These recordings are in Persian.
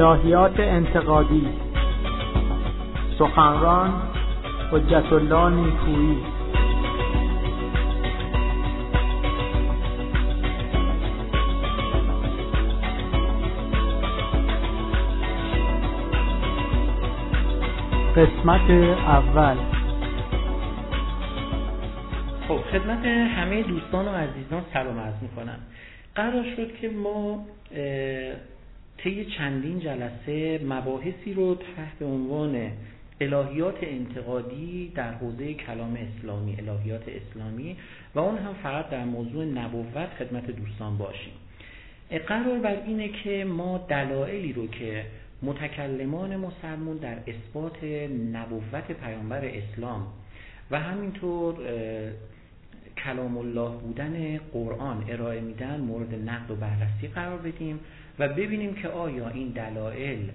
الهیات انتقادی. سخنران حجت الله نیکویی. قسمت اول. خب خدمت همه دوستان و عزیزان سلام عرض می‌کنم. قرار شد که ما طی چندین جلسه مباحثی رو تحت عنوان الهیات انتقادی در حوزه کلام اسلامی الهیات اسلامی و اون هم فقط در موضوع نبوت خدمت دوستان باشیم. قرار بر اینه که ما دلایلی رو که متکلمان مسلمون در اثبات نبوت پیامبر اسلام و همینطور کلام الله بودن قرآن ارائه میدن مورد نقد و بررسی قرار بدیم. و ببینیم که آیا این دلایل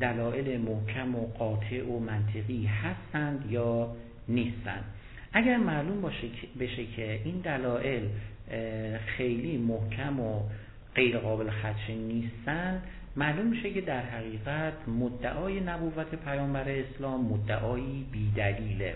دلایل محکم و قاطع و منطقی هستند یا نیستند. اگر معلوم باشه بشه که این دلایل خیلی محکم و غیر قابل خدشه نیستند معلوم میشه که در حقیقت مدعای نبوت پیامبر اسلام مدعایی بیدلیله.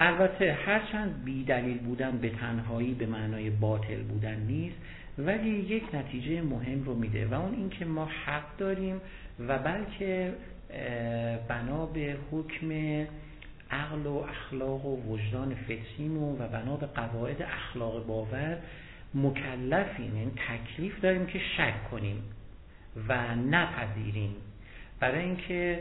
البته هرچند بیدلیل بودن به تنهایی به معنای باطل بودن نیست ولی یک نتیجه مهم رو میده و اون اینکه ما حق داریم و بلکه بنا به حکم عقل و اخلاق و وجدان فطریمون و بنا به قواعد اخلاق باور مکلفیم این تکلیف داریم که شک کنیم و نپذیریم. برای اینکه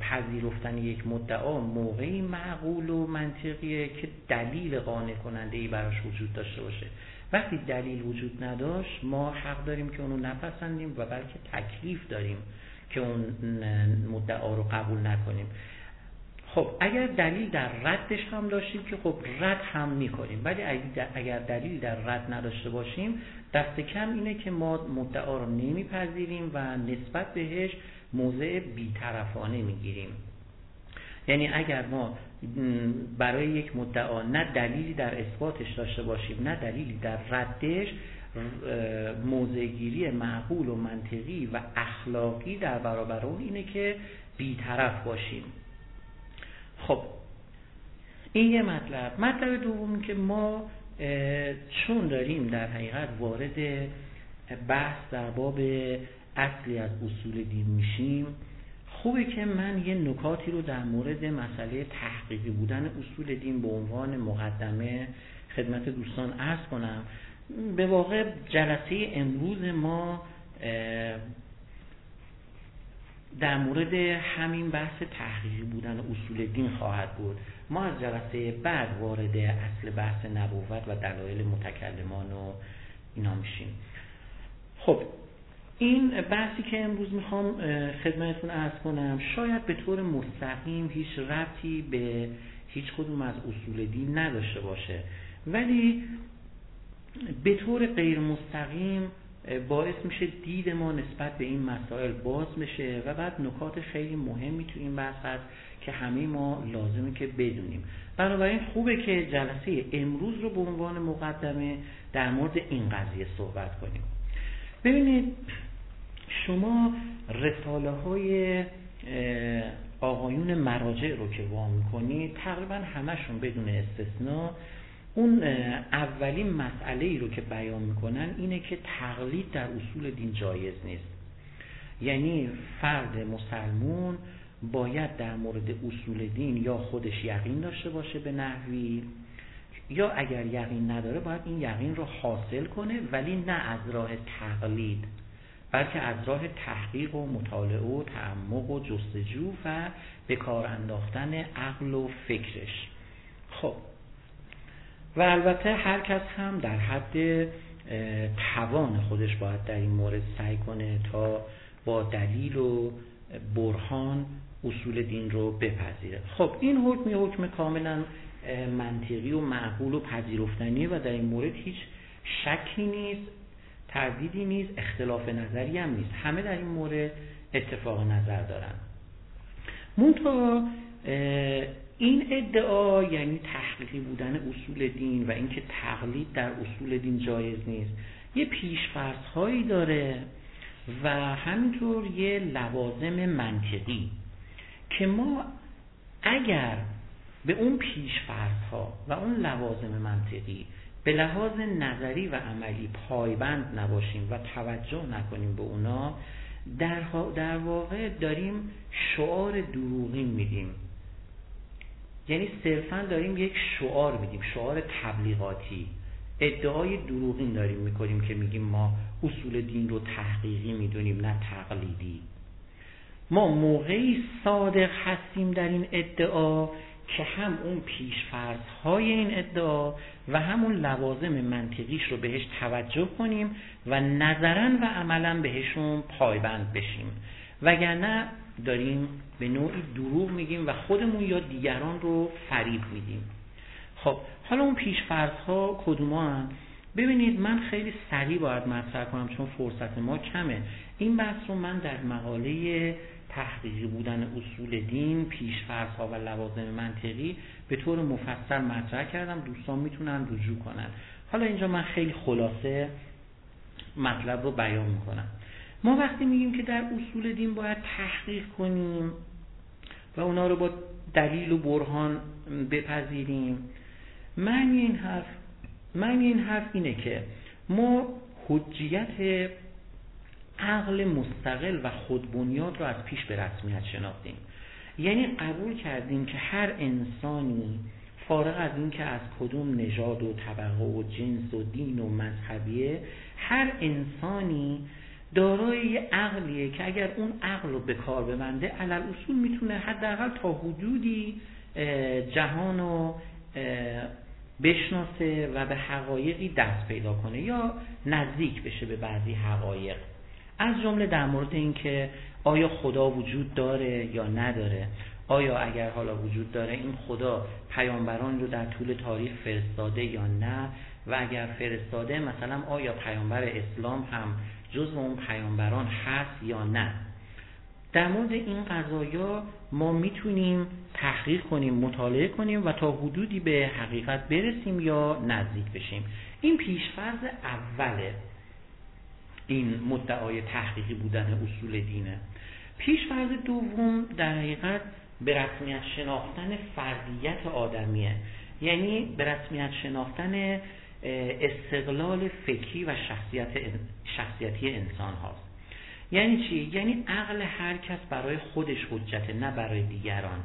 پذیرفتن یک مدعا موقعی معقول و منطقیه که دلیل قانع کننده ای براش وجود داشته باشه. وقتی دلیل وجود نداشت ما حق داریم که اونو نپسندیم و بلکه تکلیف داریم که اون مدعا رو قبول نکنیم. خب اگر دلیل در ردش هم داشتیم که خب رد هم می‌کنیم ولی اگر دلیل در رد نداشته باشیم دست کم اینه که ما مدعا رو نمیپذیریم و نسبت بهش موضع بیطرفانه می‌گیریم. یعنی اگر ما برای یک مدعا نه دلیلی در اثباتش داشته باشیم نه دلیلی در ردش موضعگیری معقول و منطقی و اخلاقی در برابر اون اینه که بیطرف باشیم. خب این یه مطلب. مطلب دوم که ما چون داریم در حقیقت وارد بحث در باب اصلی از اصول دین میشیم خوبه که من یه نکاتی رو در مورد مسئله تحقیقی بودن اصول دین به عنوان مقدمه خدمت دوستان عرض کنم. به واقع جلسه امروز ما در مورد همین بحث تحقیقی بودن اصول دین خواهد بود. ما از جلسه بعد وارد اصل بحث نبوت و دلایل متکلمان و اینا میشیم. خب این بحثی که امروز می‌خوام خدمتتون ارز کنم شاید به طور مستقیم هیچ ربطی به هیچ کدوم از اصول دین نداشته باشه. ولی به طور غیر مستقیم باعث میشه دید ما نسبت به این مسائل باز بشه و بعد نکات خیلی مهمی تو این بحث هست که همه ما لازمه که بدونیم. بنابراین خوبه که جلسه امروز رو به عنوان مقدمه در مورد این قضیه صحبت کنیم. ببینید شما رساله های آقایون مراجع رو که وام می‌کنید تقریبا همشون بدون استثنا اون اولین مسئله ای رو که بیان می‌کنن اینه که تقلید در اصول دین جایز نیست. یعنی فرد مسلمون باید در مورد اصول دین یا خودش یقین داشته باشه به نحوی یا اگر یقین نداره باید این یقین رو حاصل کنه ولی نه از راه تقلید. بلکه از راه تحقیق و مطالعه و تعمق و جستجو و به کار انداختن عقل و فکرش. خب. و البته هر کس هم در حد توان خودش باید در این مورد سعی کنه تا با دلیل و برهان اصول دین رو بپذیره. خب این حکم یه حکم کاملا منطقی و معقول و پذیرفتنیه و در این مورد هیچ شکی نیست. تردیدی نیست اختلاف نظری هم نیست. همه در این مورد اتفاق نظر دارن. منتها این ادعا یعنی تحقیقی بودن اصول دین و اینکه تقلید در اصول دین جایز نیست یه پیشفرض هایی داره و همینطور یه لوازم منطقی که ما اگر به اون پیشفرض ها و اون لوازم منطقی به لحاظ نظری و عملی پایبند نباشیم و توجه نکنیم به اونا در, در واقع داریم شعار دروغین میدیم. یعنی صرفا داریم یک شعار میدیم شعار تبلیغاتی. ادعای دروغین داریم می‌کنیم که میگیم ما اصول دین رو تحقیقی می‌دونیم نه تقلیدی. ما موقعی صادق هستیم در این ادعا که هم اون پیشفرض های این ادعا و همون لوازم منطقیش رو بهش توجه کنیم و نظرا و عملا بهشون پایبند بشیم. وگرنه داریم به نوعی دروغ میگیم و خودمون یا دیگران رو فریب میدیم. خب حالا اون پیشفرض ها کدوم هم ببینید من خیلی سریع باید مطرح کنم چون فرصت ما کمه. این بحث رو من در مقاله تحقیقی بودن اصول دین پیشفرض ها و لوازم منطقی به طور مفصل مطرح کردم. دوستان می‌تونن رجوع کنن. حالا اینجا من خیلی خلاصه مطلب رو بیان می‌کنم. ما وقتی میگیم که در اصول دین باید تحقیق کنیم و اونا رو با دلیل و برهان بپذیریم معنی این حرف معنی این حرف اینه که ما حجیت عقل مستقل و خودبنیاد رو از پیش به رسمیت شناختیم. یعنی قبول کردیم که هر انسانی فارغ از اینکه از کدوم نژاد و طبقه و جنس و دین و مذهبیه هر انسانی دارای یه عقلیه که اگر اون عقل رو به کار ببنده علل اصول می‌تونه حداقل تا حدودی جهان رو بشناسه و به حقایقی دست پیدا کنه یا نزدیک بشه به بعضی حقایق. از جمله در مورد اینکه آیا خدا وجود داره یا نداره آیا اگر حالا وجود داره این خدا پیامبران رو در طول تاریخ فرستاده یا نه؟ و اگر فرستاده مثلا آیا پیامبر اسلام هم جز اون پیامبران هست یا نه؟ در مورد این قضایا ما می‌تونیم تحقیق کنیم مطالعه کنیم و تا حدودی به حقیقت برسیم یا نزدیک بشیم. این پیشفرض اوله. این مدعای تحقیقی بودن اصول دینه. پیشفرض دوم در حقیقت به رسمیت شناختن فردیت آدمیه. یعنی به رسمیت شناختن استقلال فکری و شخصیت شخصیتی انسان هاست. یعنی چی؟ یعنی عقل هر کس برای خودش حجته نه برای دیگران.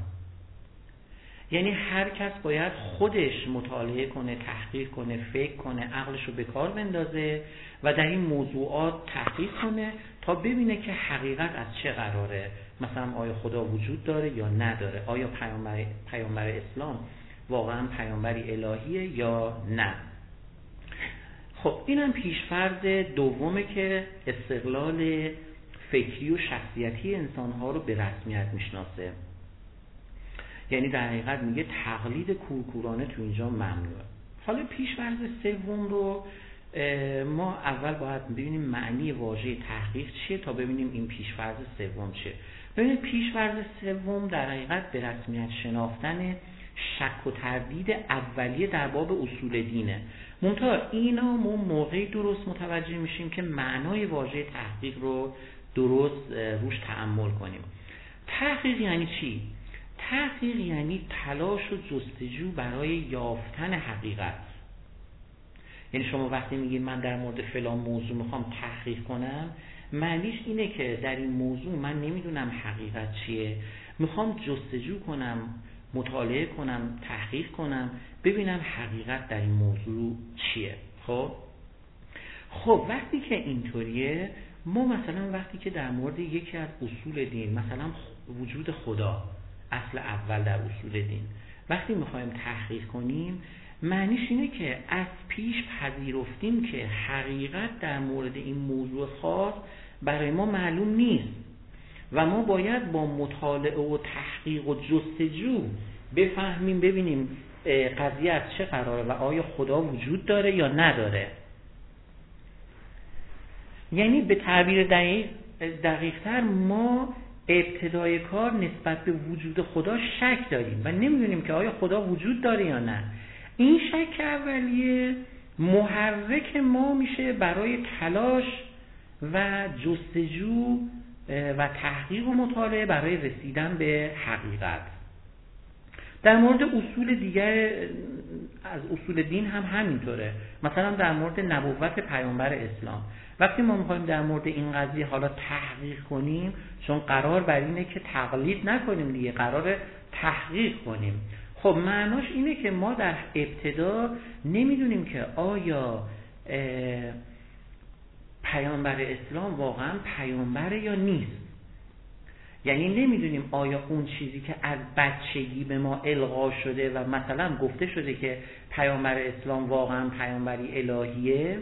یعنی هر کس باید خودش مطالعه کنه تحقیق کنه فکر کنه عقلش رو به کار بندازه و در این موضوعات تحقیق کنه تا ببینه که حقیقت از چه قراره. مثلا آیا خدا وجود داره یا نداره؟ آیا پیامبر, پیامبر اسلام واقعا پیامبری الهیه یا نه؟ خب اینم پیشفرض دومه که استقلال فکری و شخصیتی انسانها رو به رسمیت می‌شناسه. یعنی در حقیقت میگه تقلید کورکورانه تو اینجا ممنوعه. حالا پیشورز سوم رو ما اول باید ببینیم معنی واژه تحقیق چیه تا ببینیم این پیشورز سوم چیه. ببینید پیشورز سوم در حقیقت به رسمیت شناختن شک و تردید اولیه در باب اصول دینه. منتها اینا ما موقعی درست متوجه میشیم که معنای واژه تحقیق رو درست روش تعمل کنیم. تحقیق یعنی چی؟ تحقیق یعنی تلاش و جستجو برای یافتن حقیقت. یعنی شما وقتی میگید من در مورد فلان موضوع می‌خوام تحقیق کنم معنیش اینه که در این موضوع من نمی‌دونم حقیقت چیه. می‌خوام جستجو کنم مطالعه کنم تحقیق کنم ببینم حقیقت در این موضوع چیه. خب؟ خب وقتی که اینطوریه ما مثلا وقتی که در مورد یکی از اصول دین مثلا وجود خدا اصل اول در اصول دین. وقتی می‌خوایم تحقیق کنیم معنیش اینه که از پیش پذیرفتیم که حقیقت در مورد این موضوع خاص برای ما معلوم نیست و ما باید با مطالعه و تحقیق و جستجو بفهمیم ببینیم قضیه از چه قراره و آیا خدا وجود داره یا نداره. یعنی به تعبیر دقیق دقیقتر ما ابتدای کار نسبت به وجود خدا شک داریم و نمی‌دونیم که آیا خدا وجود داره یا نه. این شک اولیه محرک ما میشه برای تلاش و جستجو و تحقیق و مطالعه برای رسیدن به حقیقت. در مورد اصول دیگر از اصول دین هم همینطوره. مثلا در مورد نبوت پیامبر اسلام. وقتی ما می‌خوایم در مورد این قضیه حالا تحقیق کنیم چون قرار بر اینه که تقلید نکنیم دیگه قرار تحقیق کنیم. خب معناش اینه که ما در ابتدا نمی‌دونیم که آیا پیامبر اسلام واقعا پیامبره یا نیست. یعنی نمی‌دونیم آیا اون چیزی که از بچگی به ما القا شده و مثلا گفته شده که پیامبر اسلام واقعا پیامبری الهیه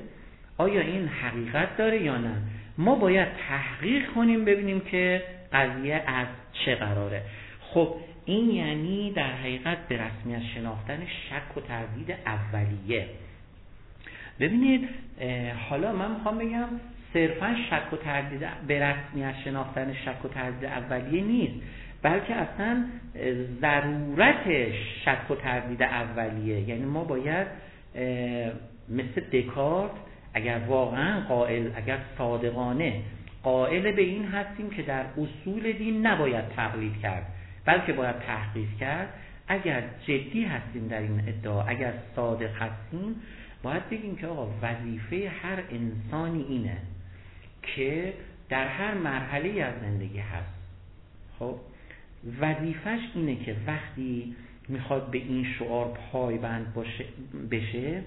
آیا این حقیقت داره یا نه؟ ما باید تحقیق کنیم ببینیم که قضیه از چه قراره. خب این یعنی در حقیقت به رسمیت شناختن شک و تردید اولیه. ببینید حالا من می‌خوام بگم صرفا شک و تردید به رسمیت شناختن شک و تردید اولیه نیست بلکه اصلا ضرورت شک و تردید اولیه. یعنی ما باید مثل دکارت اگر واقعا قائل اگر صادقانه قائل به این هستیم که در اصول دین نباید تقلید کرد بلکه باید تحقیق کرد. اگر جدی هستیم در این ادعا اگر صادق هستیم باید بگیم که آقا وظیفه هر انسانی اینه که در هر مرحله از زندگی هست. خب وظیفش اینه که وقتی می‌خواد به این شعار پایبند بشه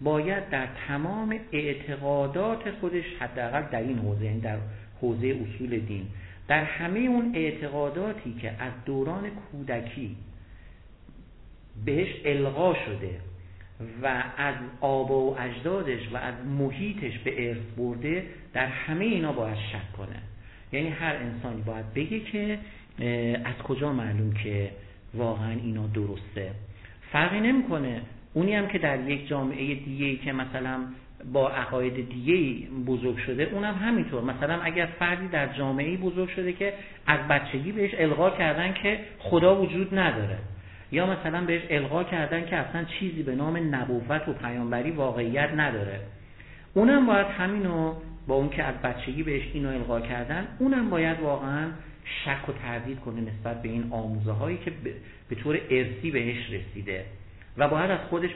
باید در تمام اعتقادات خودش حداقل در این حوزه یعنی در حوزه اصول دین در همه اون اعتقاداتی که از دوران کودکی بهش القا شده و از آبا و اجدادش و از محیطش به ارث برده در همه اینا باید شک کنه. یعنی هر انسانی باید بگه که از کجا معلوم که واقعا اینا درسته. فرقی نمی‌کنه اونی هم که در یک جامعه دیگه که مثلا با عقاید دیگه بزرگ شده اونم همینطور. مثلا اگر فردی در جامعه بزرگ شده که از بچگی بهش القا کردن که خدا وجود نداره. یا مثلا بهش القا کردن که اصلا چیزی به نام نبوت و پیامبری واقعیت نداره. اونم باید همینو با اون که از بچگی بهش اینو القا کردن اونم باید واقعا شک و تردید کنه نسبت به این آموزه هایی که به طور ارسی بهش رسیده. و باید از خودش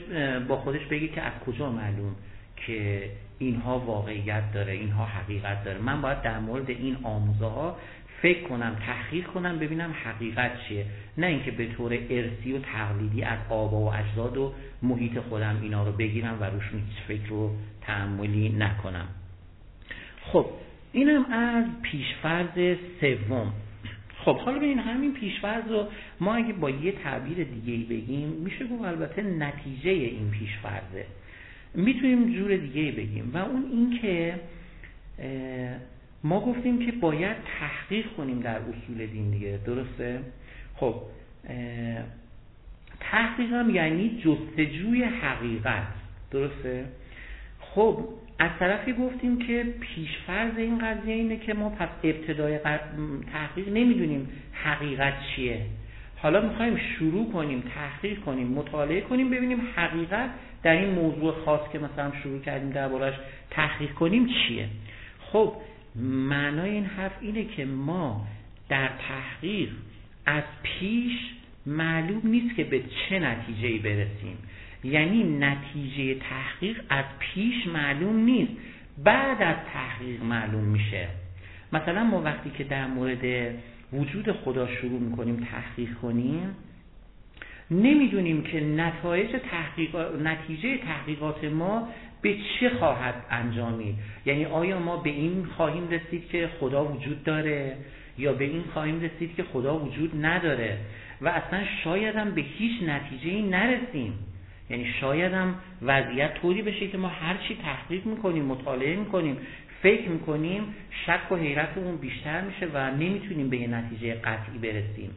با خودش بگی که از کجا معلوم که اینها واقعیت داره اینها حقیقت داره. من باید در مورد این آموزه ها فکر کنم تحقیق کنم ببینم حقیقت چیه. نه اینکه به طور ارسی و تقلیدی از آبا و اجداد و محیط خودم اینا رو بگیرم و روش هیچ فکر رو تعملی نکنم. خب اینم از پیشفرض سوم. خب حالا این همین پیشفرض رو ما اگه با یه تعبیر دیگه بگیم میشه گفت البته نتیجه این پیشفرضه می‌تونیم جور دیگه بگیم و اون این که ما گفتیم که باید تحقیق کنیم در اصول دین دیگه درسته؟ خب تحقیق هم یعنی جستجوی حقیقت درسته؟ خب از طرفی گفتیم که پیشفرض این قضیه اینه که ما پس ابتدای تحقیق نمی‌دونیم حقیقت چیه. حالا می‌خوایم شروع کنیم تحقیق کنیم مطالعه کنیم ببینیم حقیقت در این موضوع خاص که مثلا شروع کردیم دربارش تحقیق کنیم چیه. خب معنای این حرف اینه که ما در تحقیق از پیش معلوم نیست که به چه نتیجه برسیم. یعنی نتیجه تحقیق از پیش معلوم نیست بعد از تحقیق معلوم میشه. مثلا ما وقتی که در مورد وجود خدا شروع می‌کنیم تحقیق کنیم نمی‌دونیم که نتایج تحقیق... نتیجه تحقیقات ما به چه خواهد انجامید. یعنی آیا ما به این خواهیم رسید که خدا وجود داره یا به این خواهیم رسید که خدا وجود نداره؟ و اصلا شاید هم به هیچ نتیجه نرسیم. یعنی شاید هم وضعیت طوری بشه که ما هرچی تحقیق می‌کنیم مطالعه می‌کنیم فکر می‌کنیم شک و حیرتمون بیشتر میشه و نمی‌تونیم به یه نتیجه قطعی برسیم.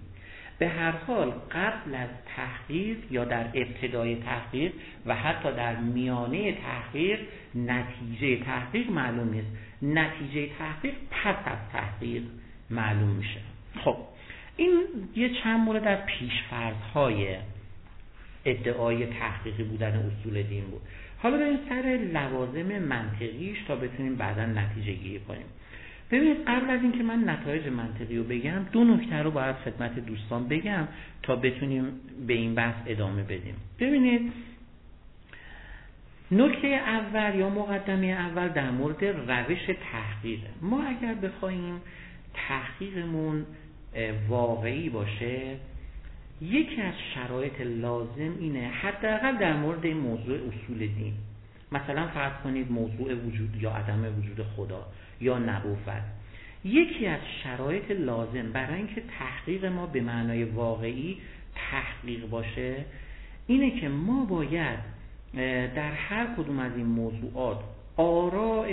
به هر حال قبل از تحقیق یا در ابتدای تحقیق و حتی در میانه تحقیق نتیجه تحقیق معلوم نیست. نتیجه تحقیق پس از تحقیق معلوم میشه. خب این یه چند مورد از های ادعای تحقیقی بودن اصول دین بود. حالا بریم سر لوازم منطقیش تا بتونیم بعدا نتیجه گیری کنیم. ببینید قبل از اینکه من نتایج منطقی رو بگم دو نکته رو باید خدمت دوستان بگم تا بتونیم به این بحث ادامه بدیم. ببینید نکته اول یا مقدمه اول در مورد روش تحقیق ما اگر بخوایم تحقیقمون واقعی باشه یکی از شرایط لازم اینه حداقل در مورد این موضوع اصول دین. مثلا فرض کنید موضوع وجود یا عدم وجود خدا یا نبوت. یکی از شرایط لازم برای اینکه تحقیق ما به معنای واقعی تحقیق باشه اینه که ما باید در هر کدوم از این موضوعات آراء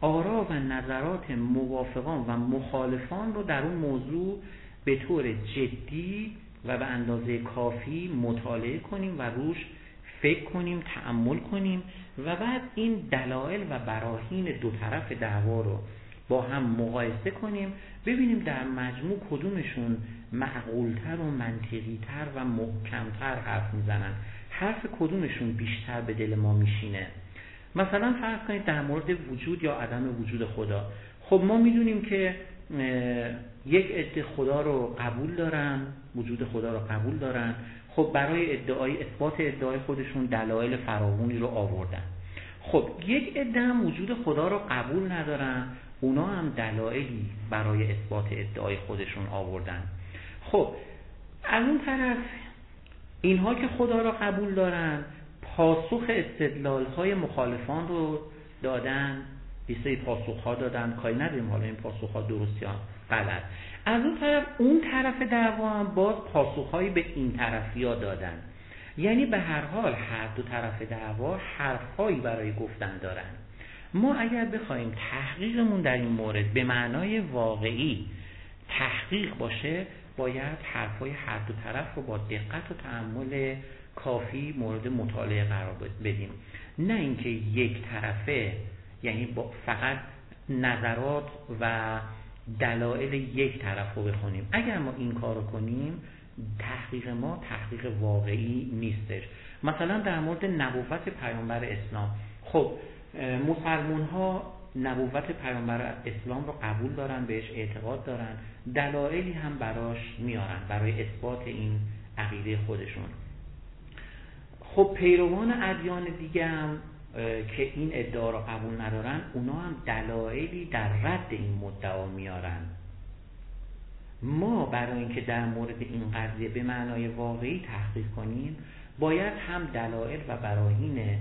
آرا و نظرات موافقان و مخالفان رو در اون موضوع به طور جدی و به اندازه کافی مطالعه کنیم و روش فکر کنیم تعمل کنیم و بعد این دلایل و براهین دو طرف دعوا رو با هم مقایسه کنیم ببینیم در مجموع کدومشون معقولتر و منطقیتر و محکمتر حرف می‌زنن. حرف کدومشون بیشتر به دل ما میشینه؟ مثلا فرض کنید در مورد وجود یا عدم وجود خدا. خب ما می‌دونیم که یک عده خدا رو قبول دارن وجود خدا رو قبول دارن. خب برای ادعای اثبات ادعای خودشون دلایل فراوانی رو آوردن. خب یک عده هم وجود خدا رو قبول ندارن اونا هم دلایلی برای اثبات ادعای خودشون آوردن. خب از اون طرف اینها که خدا را قبول دارن پاسخ استدلال های مخالفان رو دادن. بیسته پاسخ ها دادن کاری نداریم حالا این پاسخ ها درست یا غلط. از اون طرف اون طرف دعوا هم باز پاسخهایی به این طرفی ها دادن. یعنی به هر حال هر دو طرف دعوا حرفهایی برای گفتن دارن. ما اگر بخوایم تحقیقمون در این مورد به معنای واقعی تحقیق باشه باید حرفای هر دو طرف رو با دقت و تحمل کافی مورد مطالعه قرار بدیم. نه اینکه یک طرفه یعنی فقط نظرات و دلایل یک طرف رو بخونیم. اگر ما این کار رو کنیم تحقیق ما تحقیق واقعی نیستش. مثلا در مورد نبوت پیامبر اسلام. خب مسلمون ها نبوت پیامبر اسلام رو قبول دارن بهش اعتقاد دارن. دلایلی هم براش میارن برای اثبات این عقیده خودشون. خب پیروان ادیان دیگه هم که این ادعا رو قبول ندارن اونا هم دلایلی در رد این مدعا میارن. ما برای اینکه در مورد این قضیه به معنای واقعی تحقیق کنیم باید هم دلایل و براهین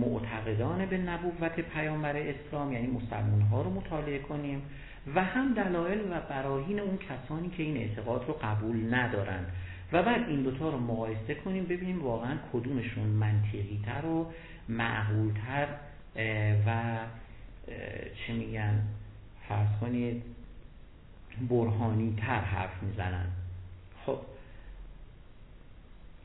معتقدان به نبوت پیامبر اسلام یعنی مسلمان ها رو مطالعه کنیم و هم دلایل و براهین اون کسانی که این اعتقاد رو قبول ندارن. و بعد این دوتا رو مقایسه کنیم ببینیم واقعا کدومشون منطقی تر و معقولتر و چه میگن فرض کنید برهانی تر حرف می‌زنن. خب.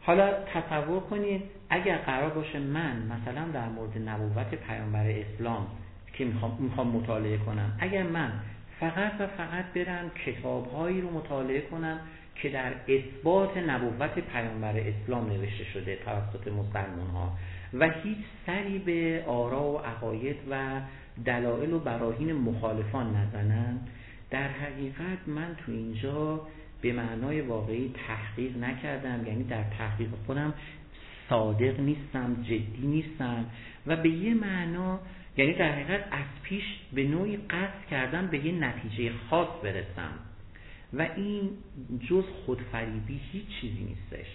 حالا تصور کنید اگر قرار باشه من مثلا در مورد نبوت پیامبر اسلام که می‌خوام, می‌خوام مطالعه کنم اگر من فقط و فقط برم کتابهایی رو مطالعه کنم که در اثبات نبوت پیامبر اسلام نوشته شده توسط مسلمان ها و هیچ سری به آرا و عقاید و دلایل و براهین مخالفان نزنم در حقیقت من تو اینجا به معنای واقعی تحقیق نکردم یعنی در تحقیق خودم صادق نیستم جدی نیستم و به یه معنا یعنی در حقیقت از پیش به نوعی قصد کردم به یه نتیجه خاص برسم. و این جز خودفریبی هیچ چیزی نیستش.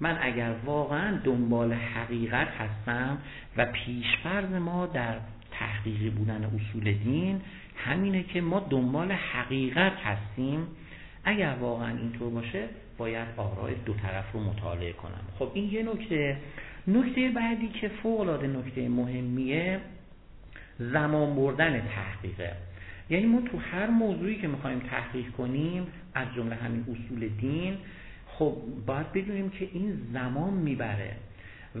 من اگر واقعا دنبال حقیقت هستم و پیشفرض ما در تحقیقی بودن اصول دین همینه که ما دنبال حقیقت هستیم اگر واقعا اینطور باشه باید آرای دو طرف رو مطالعه کنم. خب این یه نکته. نکته بعدی که فوق نکته مهمیه زمان بردن تحقیقه. یعنی ما تو هر موضوعی که می‌خوایم تحقیق کنیم از جمله همین اصول دین خب باید بدونیم که این زمان می‌بره.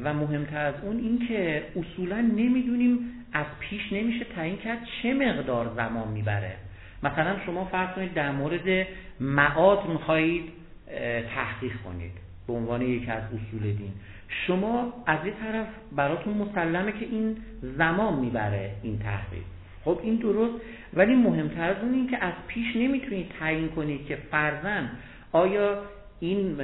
و مهمتر از اون این که اصولا نمی‌دونیم از پیش نمیشه تعیین کرد چه مقدار زمان می‌بره. مثلا شما فرض کنید در مورد معاد می‌خواهید تحقیق کنید به عنوان یکی از اصول دین. شما از یه طرف براتون مسلمه که این زمان می‌بره این تحقیق. خب این درست ولی مهمتر از اون این که از پیش نمی‌تونید تعیین کنید که فرزن آیا این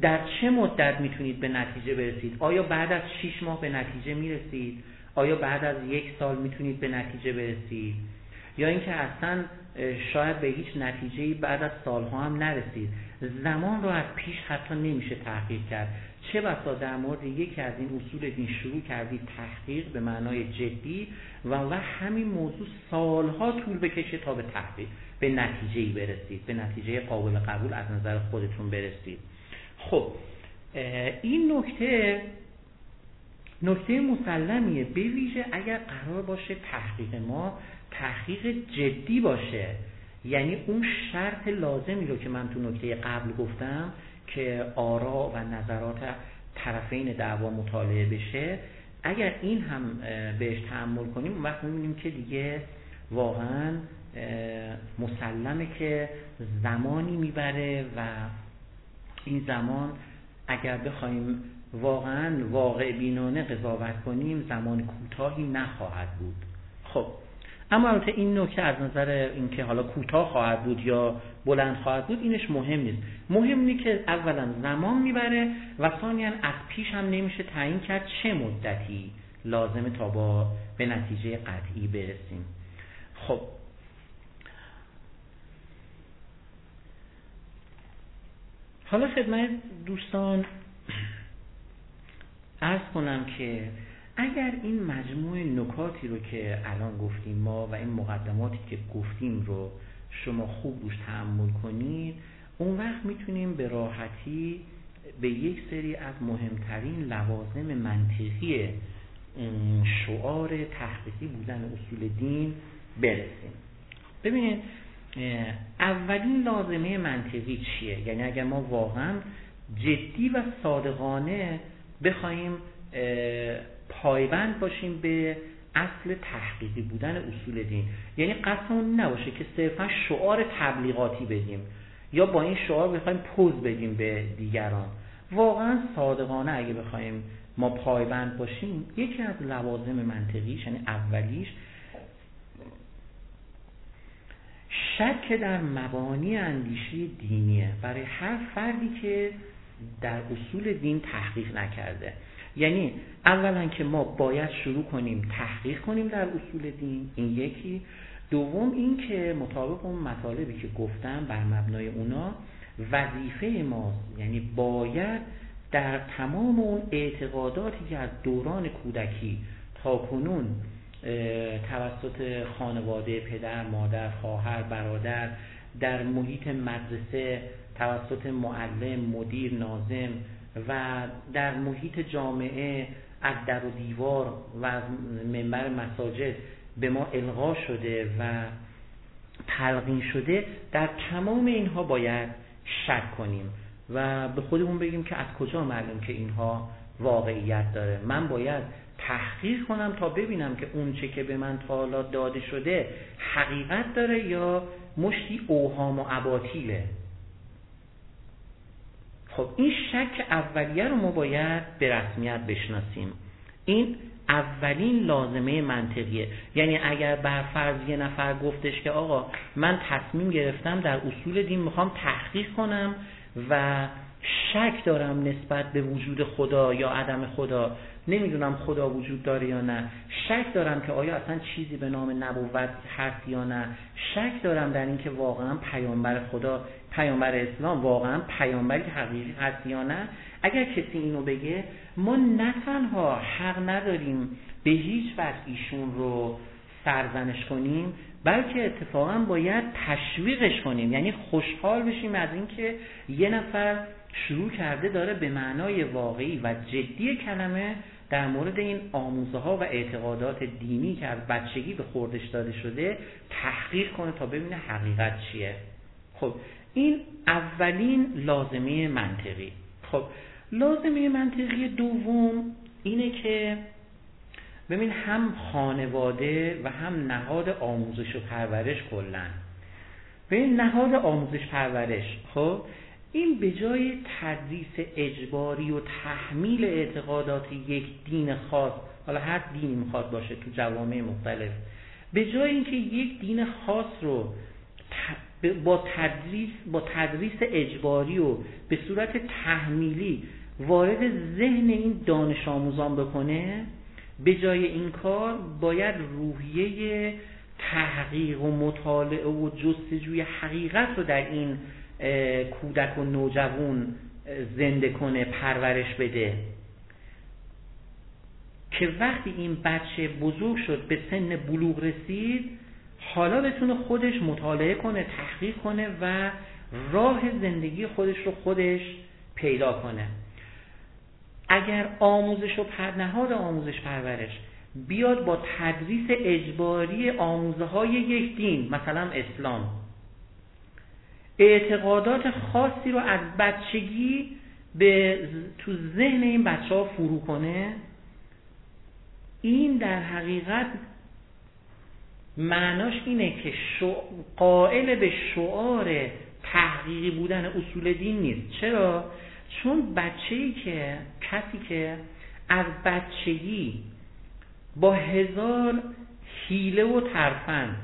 در چه مدت می‌تونید به نتیجه برسید؟ آیا بعد از 6 ماه به نتیجه می‌رسید؟ آیا بعد از یک سال می‌تونید به نتیجه برسید؟ یا اینکه اصلا شاید به هیچ نتیجه بعد از سالها هم نرسید. زمان رو از پیش حتی نمیشه تحقیق کرد. چه بسا در مورد یکی از این اصول دین شروع کردید تحقیق به معنای جدی و و همین موضوع سالها طول بکشه تا به تحقیق به نتیجه برسید به نتیجه قابل قبول از نظر خودتون برسید. خب این نکته نکته مسلمیه. به ویژه اگر قرار باشه تحقیق ما تحقیق جدی باشه. یعنی اون شرط لازمی رو که من تو نکته قبل گفتم که آرا و نظرات طرفین دعوا مطالعه بشه اگر این هم بهش تحمل کنیم اون وقت می‌بینیم که دیگه واقعا مسلمه که زمانی می‌بره و این زمان اگر بخوایم واقعا واقع بینانه قضاوت کنیم زمان کوتاهی نخواهد بود. خب اما البته این نکته از نظر اینکه حالا کوتاه خواهد بود یا بلند خواهد بود اینش مهم نیست. مهم اینه که اولا زمان می‌بره و ثانیا از پیش هم نمیشه تعیین کرد چه مدتی لازمه تا با به نتیجه قطعی برسیم. خب. حالا خدمت دوستان ارز کنم که اگر این مجموع نکاتی رو که الان گفتیم ما و این مقدماتی که گفتیم رو شما خوب روش تحمل کنید اون وقت می‌تونیم به راحتی به یک سری از مهمترین لوازم منطقی شعار تحقیقی بودن اصول دین برسیم. ببینید اولین لازمه منطقی چیه؟ یعنی اگر ما واقعا جدی و صادقانه بخوایم پایبند باشیم به اصل تحقیقی بودن اصول دین. یعنی قصدمون نباشه که صرفا شعار تبلیغاتی بدیم یا با این شعار بخوایم پوز بدیم به دیگران. واقعا صادقانه اگه بخوایم ما پایبند باشیم یکی از لوازم منطقیش یعنی اولیش شک در مبانی اندیشه دینیه. برای هر فردی که در اصول دین تحقیق نکرده. یعنی اولا که ما باید شروع کنیم تحقیق کنیم در اصول دین این یکی. دوم این که مطابق اون مطالبی که گفتم بر مبنای اونا وظیفه ما یعنی باید در تمام اون اعتقاداتی که از دوران کودکی تا کنون توسط خانواده پدر مادر خواهر برادر در محیط مدرسه توسط معلم مدیر نازم و در محیط جامعه از در و دیوار و از منبر مساجد به ما القا شده و تلقین شده در تمام اینها باید شک کنیم و به خودمون بگیم که از کجا معلوم که اینها واقعیت داره. من باید تحقیق کنم تا ببینم که اون چه که به من تا داده شده حقیقت داره یا مشتی اوهام و اباطیله. خب این شک اولیه رو ما باید به رسمیت بشناسیم. این اولین لازمه منطقیه. یعنی اگر بر فرض یه نفر گفتش که آقا من تصمیم گرفتم در اصول دین می‌خوام تحقیق کنم و شک دارم نسبت به وجود خدا یا عدم خدا. نمی‌دونم خدا وجود داره یا نه. شک دارم که آیا اصلا چیزی به نام نبوت هست یا نه. شک دارم در اینکه واقعا پیامبر خدا پیامبر اسلام واقعا پیامبری حقیقی هست یا نه. اگر کسی اینو بگه ما نه تنها حق نداریم به هیچ وجه ایشون رو سرزنش کنیم بلکه اتفاقا باید تشویقش کنیم. یعنی خوشحال بشیم از اینکه یه نفر شروع کرده داره به معنای واقعی و جدی کلمه در مورد این آموزه ها و اعتقادات دینی که از بچگی به خوردش داده شده تحقیق کنه تا ببینه حقیقت چیه. خب این اولین لازمه منطقی. خب لازمه منطقی دوم اینه که ببین هم خانواده و هم نهاد آموزش و پرورش کلا. ببین نهاد آموزش پرورش خب؟ این به جای تدریس اجباری و تحمیل اعتقادات یک دین خاص حالا هر دینی می‌خواد باشه تو جوامع مختلف به جای اینکه یک دین خاص رو با تدریس با تدریس اجباری و به صورت تحمیلی وارد ذهن این دانش آموزان بکنه به جای این کار باید روحیه تحقیق و مطالعه و جستجوی حقیقت رو در این کودک و نوجوان زنده کنه پرورش بده. که وقتی این بچه بزرگ شد به سن بلوغ رسید حالا بتونه خودش مطالعه کنه تحقیق کنه و راه زندگی خودش رو خودش پیدا کنه. اگر آموزش و پرنهاد آموزش پرورش بیاد با تدریس اجباری آموزه های یک دین مثلا اسلام. اعتقادات خاصی رو از بچگی به تو ذهن این بچه ها فرو کنه این در حقیقت معناش اینه که قائل به شعار تحقیقی بودن اصول دین نیست چرا؟ چون بچه‌ای که کسی که از بچگی با هزار حیله و ترفند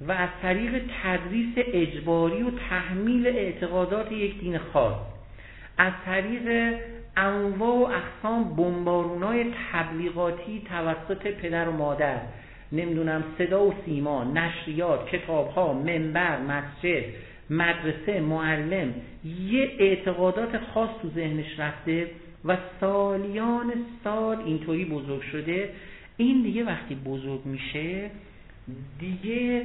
و از طریق تدریس اجباری و تحمیل اعتقادات یک دین خاص از طریق انواع و اقسام بمبارونای تبلیغاتی توسط پدر و مادر نمی‌دونم صدا و سیما نشریات کتابها منبر مسجد مدرسه معلم یه اعتقادات خاص تو ذهنش رفته و سالیان سال اینطوری بزرگ شده. این دیگه وقتی بزرگ میشه دیگه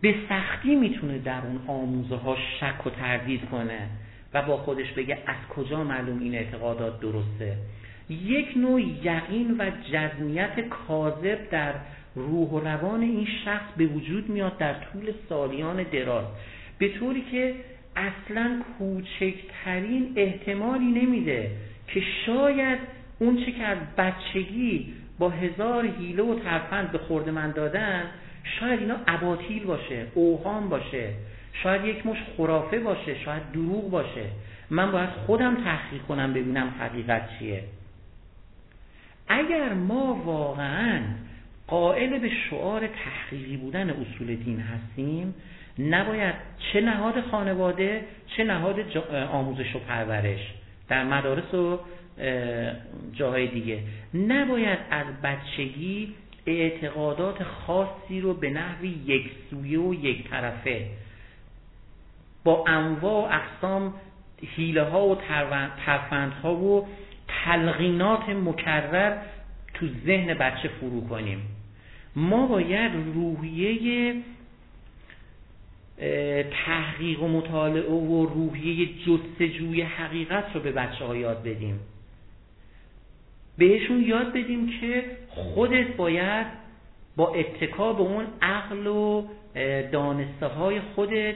به سختی می‌تونه در اون آموزه ها شک و تردید کنه و با خودش بگه از کجا معلوم این اعتقادات درسته. یک نوع یقین و جزمیت کاذب در روح و روان این شخص به وجود میاد در طول سالیان دراز. به طوری که اصلا کوچکترین احتمالی نمیده که شاید اون چه که از بچگی با هزار حیله و ترفند به خورد من دادن شاید اینا اباطیل باشه اوهام باشه شاید یک مش خرافه باشه شاید دروغ باشه. من باید خودم تحقیق کنم ببینم حقیقت چیه. اگر ما واقعا قائل به شعار تحقیقی بودن اصول دین هستیم نباید چه نهاد خانواده چه نهاد آموزش و پرورش. در مدارس و جاهای دیگه. نباید از بچگی اعتقادات خاصی رو به نحوی یک سویه و یک طرفه. با انواع و اقسام حیله ها و ترفند ها و تلقینات مکرر تو ذهن بچه فرو کنیم. ما باید روحیه تحقیق و مطالعه و روحیه جستجوی حقیقت رو به بچه ها یاد بدیم. بهشون یاد بدیم که خودت باید با اتکا به اون عقل و دانسته های خودت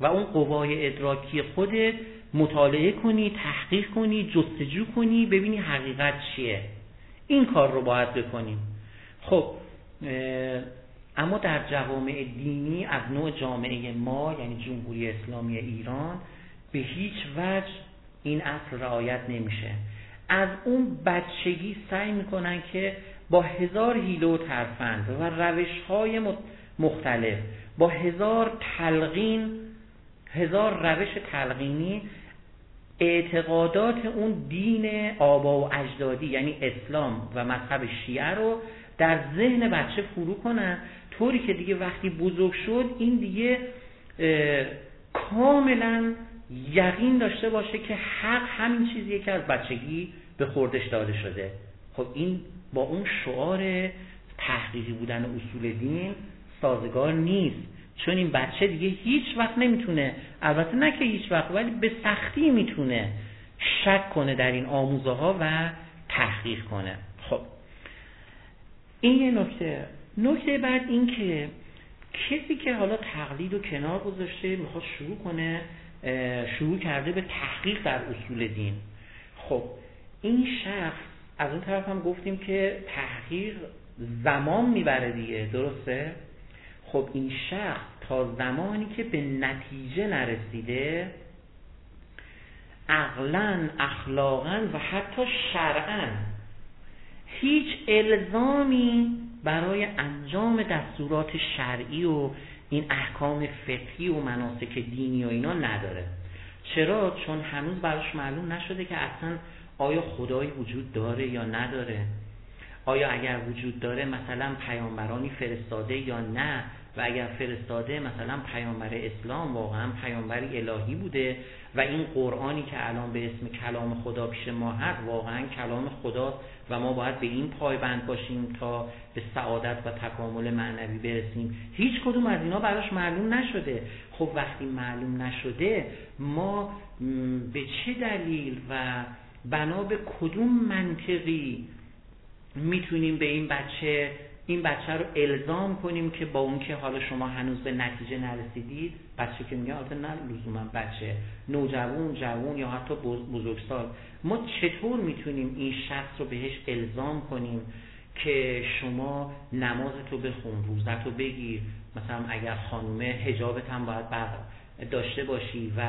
و اون قوای ادراکی خودت مطالعه کنی تحقیق کنی جستجو کنی ببینی حقیقت چیه. این کار رو باید بکنیم. خب اما در جوامع دینی از نوع جامعه ما یعنی جمهوری اسلامی ایران به هیچ وجه این اصل رعایت نمیشه. از اون بچگی سعی می‌کنن که با هزار هیله و ترفند و روش های مختلف با هزار تلقین هزار روش تلقینی اعتقادات اون دین آبا و اجدادی یعنی اسلام و مذهب شیعه رو در ذهن بچه فرو کنن. طوری که دیگه وقتی بزرگ شد این دیگه کاملا یقین داشته باشه که حق همین چیزیه که از بچگی به خوردش داده شده. خب این با اون شعار تحقیقی بودن اصول دین سازگار نیست. چون این بچه دیگه هیچ وقت نمی‌تونه البته نه که هیچ وقت ولی به سختی می‌تونه شک کنه در این آموزه ها و تحقیق کنه. خب. این یه نکته. نکته بعد این که کسی که حالا تقلید و کنار گذاشته می‌خواد شروع کنه شروع کرده به تحقیق در اصول دین. خب این شخص از اون طرف هم گفتیم که تحقیق زمان می‌بره دیگه درسته خب این شخص تا زمانی که به نتیجه نرسیده عقلا اخلاقا و حتی شرعا هیچ الزامی برای انجام دستورات شرعی و این احکام فقهی و مناسک دینی و اینا نداره چرا؟ چون هنوز براش معلوم نشده که اصلا آیا خدایی وجود داره یا نداره؟ آیا اگر وجود داره مثلا پیامبرانی فرستاده یا نه؟ و اگر فرستاده مثلا پیامبر اسلام واقعا پیامبری الهی بوده و این قرآنی که الان به اسم کلام خدا پیش ما هست واقعا کلام خدا و ما باید به این پایبند باشیم تا به سعادت و تکامل معنوی برسیم. هیچ کدوم از اینا براش معلوم نشده. خب وقتی معلوم نشده ما به چه دلیل و بنا به کدوم منطقی می‌تونیم به این بچه این بچه رو الزام کنیم که با اون که حالا شما هنوز به نتیجه نرسیدید بچه که میگه آتا نه لزوما بچه نوجوان جوان یا حتی بزرگسال. ما چطور می‌تونیم این شخص رو بهش الزام کنیم که شما نمازتو بخون روزتو بگیر؟ مثلا اگر خانومه هجابت هم باید داشته باشی و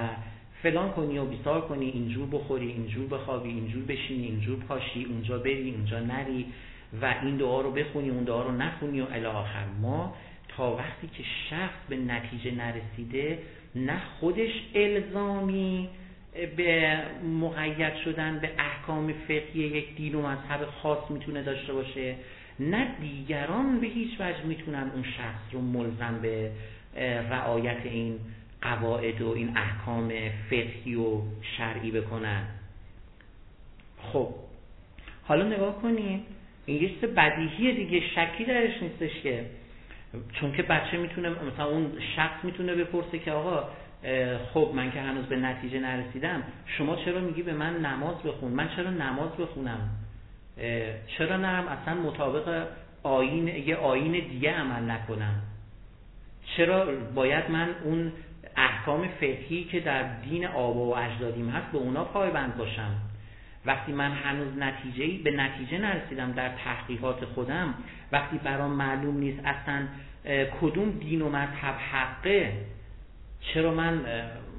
فلان کنی و بیسار کنی اینجور بخوری اینجور بخوابی اینجور بشینی اینجور پاشی اونجا بری اونجا نری و این دعا رو بخونی اون دعا رو نخونی و الاخر ما تا وقتی که شخص به نتیجه نرسیده نه خودش الزامی به مقید شدن به احکام فقهی یک دین و مذهب خاص می‌تونه داشته باشه نه دیگران به هیچ وجه می‌تونن اون شخص رو ملزم به رعایت این قواعد و این احکام فقهی و شرعی بکنن. خب حالا نگاه کنید این یه چیز بدیهیه دیگه شکی درش نیستش که. چون که بچه می‌تونه مثلا اون شخص می‌تونه بپرسه که آقا خب من که هنوز به نتیجه نرسیدم شما چرا میگی به من نماز بخون؟ من چرا نماز بخونم؟ چرا نرم اصلا مطابق آین یه آین دیگه عمل نکنم. چرا باید من اون احکام فقهی که در دین آبا و اجدادیم هست به اونا پایبند باشم. وقتی من هنوز نتیجه به نتیجه نرسیدم در تحقیقات خودم وقتی برام معلوم نیست اصلا کدوم دین و مذهب حقه چرا من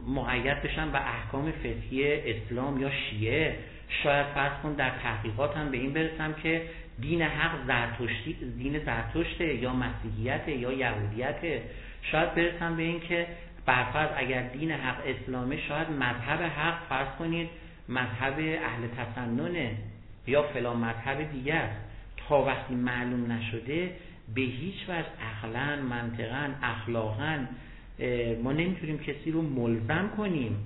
مقید بشم به احکام فقهی اسلام یا شیعه؟ شاید فرض کن در تحقیقاتم به این برسم که دین حق زرتشتی دین زرتشته یا مسیحیت یا یهودیت شاید برسم به این که برفرض اگر دین حق اسلامه شاید مذهب حق فرض کنید مذهب اهل تسننه یا فلان مذهب دیگه است تا وقتی معلوم نشده به هیچ وجه عقلا منطقا اخلاقا ما نمی‌تونیم کسی رو ملزم کنیم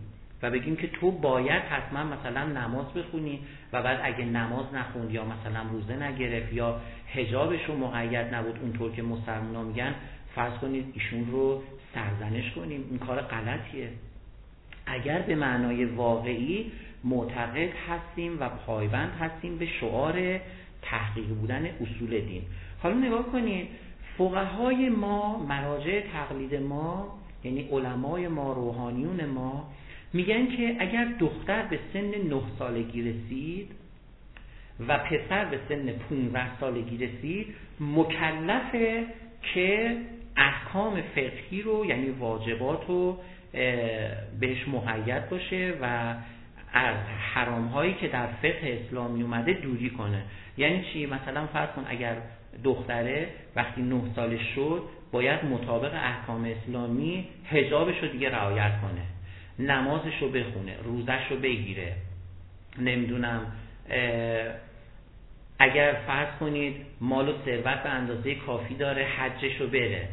و بگیم که تو باید حتما مثلا نماز بخونی و بعد اگه نماز نخوند یا مثلا روزه نگرفت یا حجابش رو مقید نبود اونطور که مسلمان میگن فرض کنید ایشون رو سرزنش کنیم. این کار غلطیه. اگر به معنای واقعی معتقد هستیم و پایبند هستیم به شعار تحقیق بودن اصول دین. حالا نگاه کنید فقهای ما مراجع تقلید ما یعنی علمای ما روحانیون ما میگن که اگر دختر به سن نه سالگی رسید و پسر به سن 15 سالگی رسید مکلفه که احکام فقهی رو یعنی واجبات رو بهش محید باشه و از حرام هایی که در فقه اسلامی اومده دوری کنه. یعنی چی؟ مثلا فرض کن اگر دختره وقتی نه سالش شد باید مطابق احکام اسلامی حجابش رو دیگه رعایت کنه. نمازش رو بخونه روزش رو بگیره. نمی‌دونم اگر فرض کنید مال و ثروت به اندازه کافی داره حجش رو بره.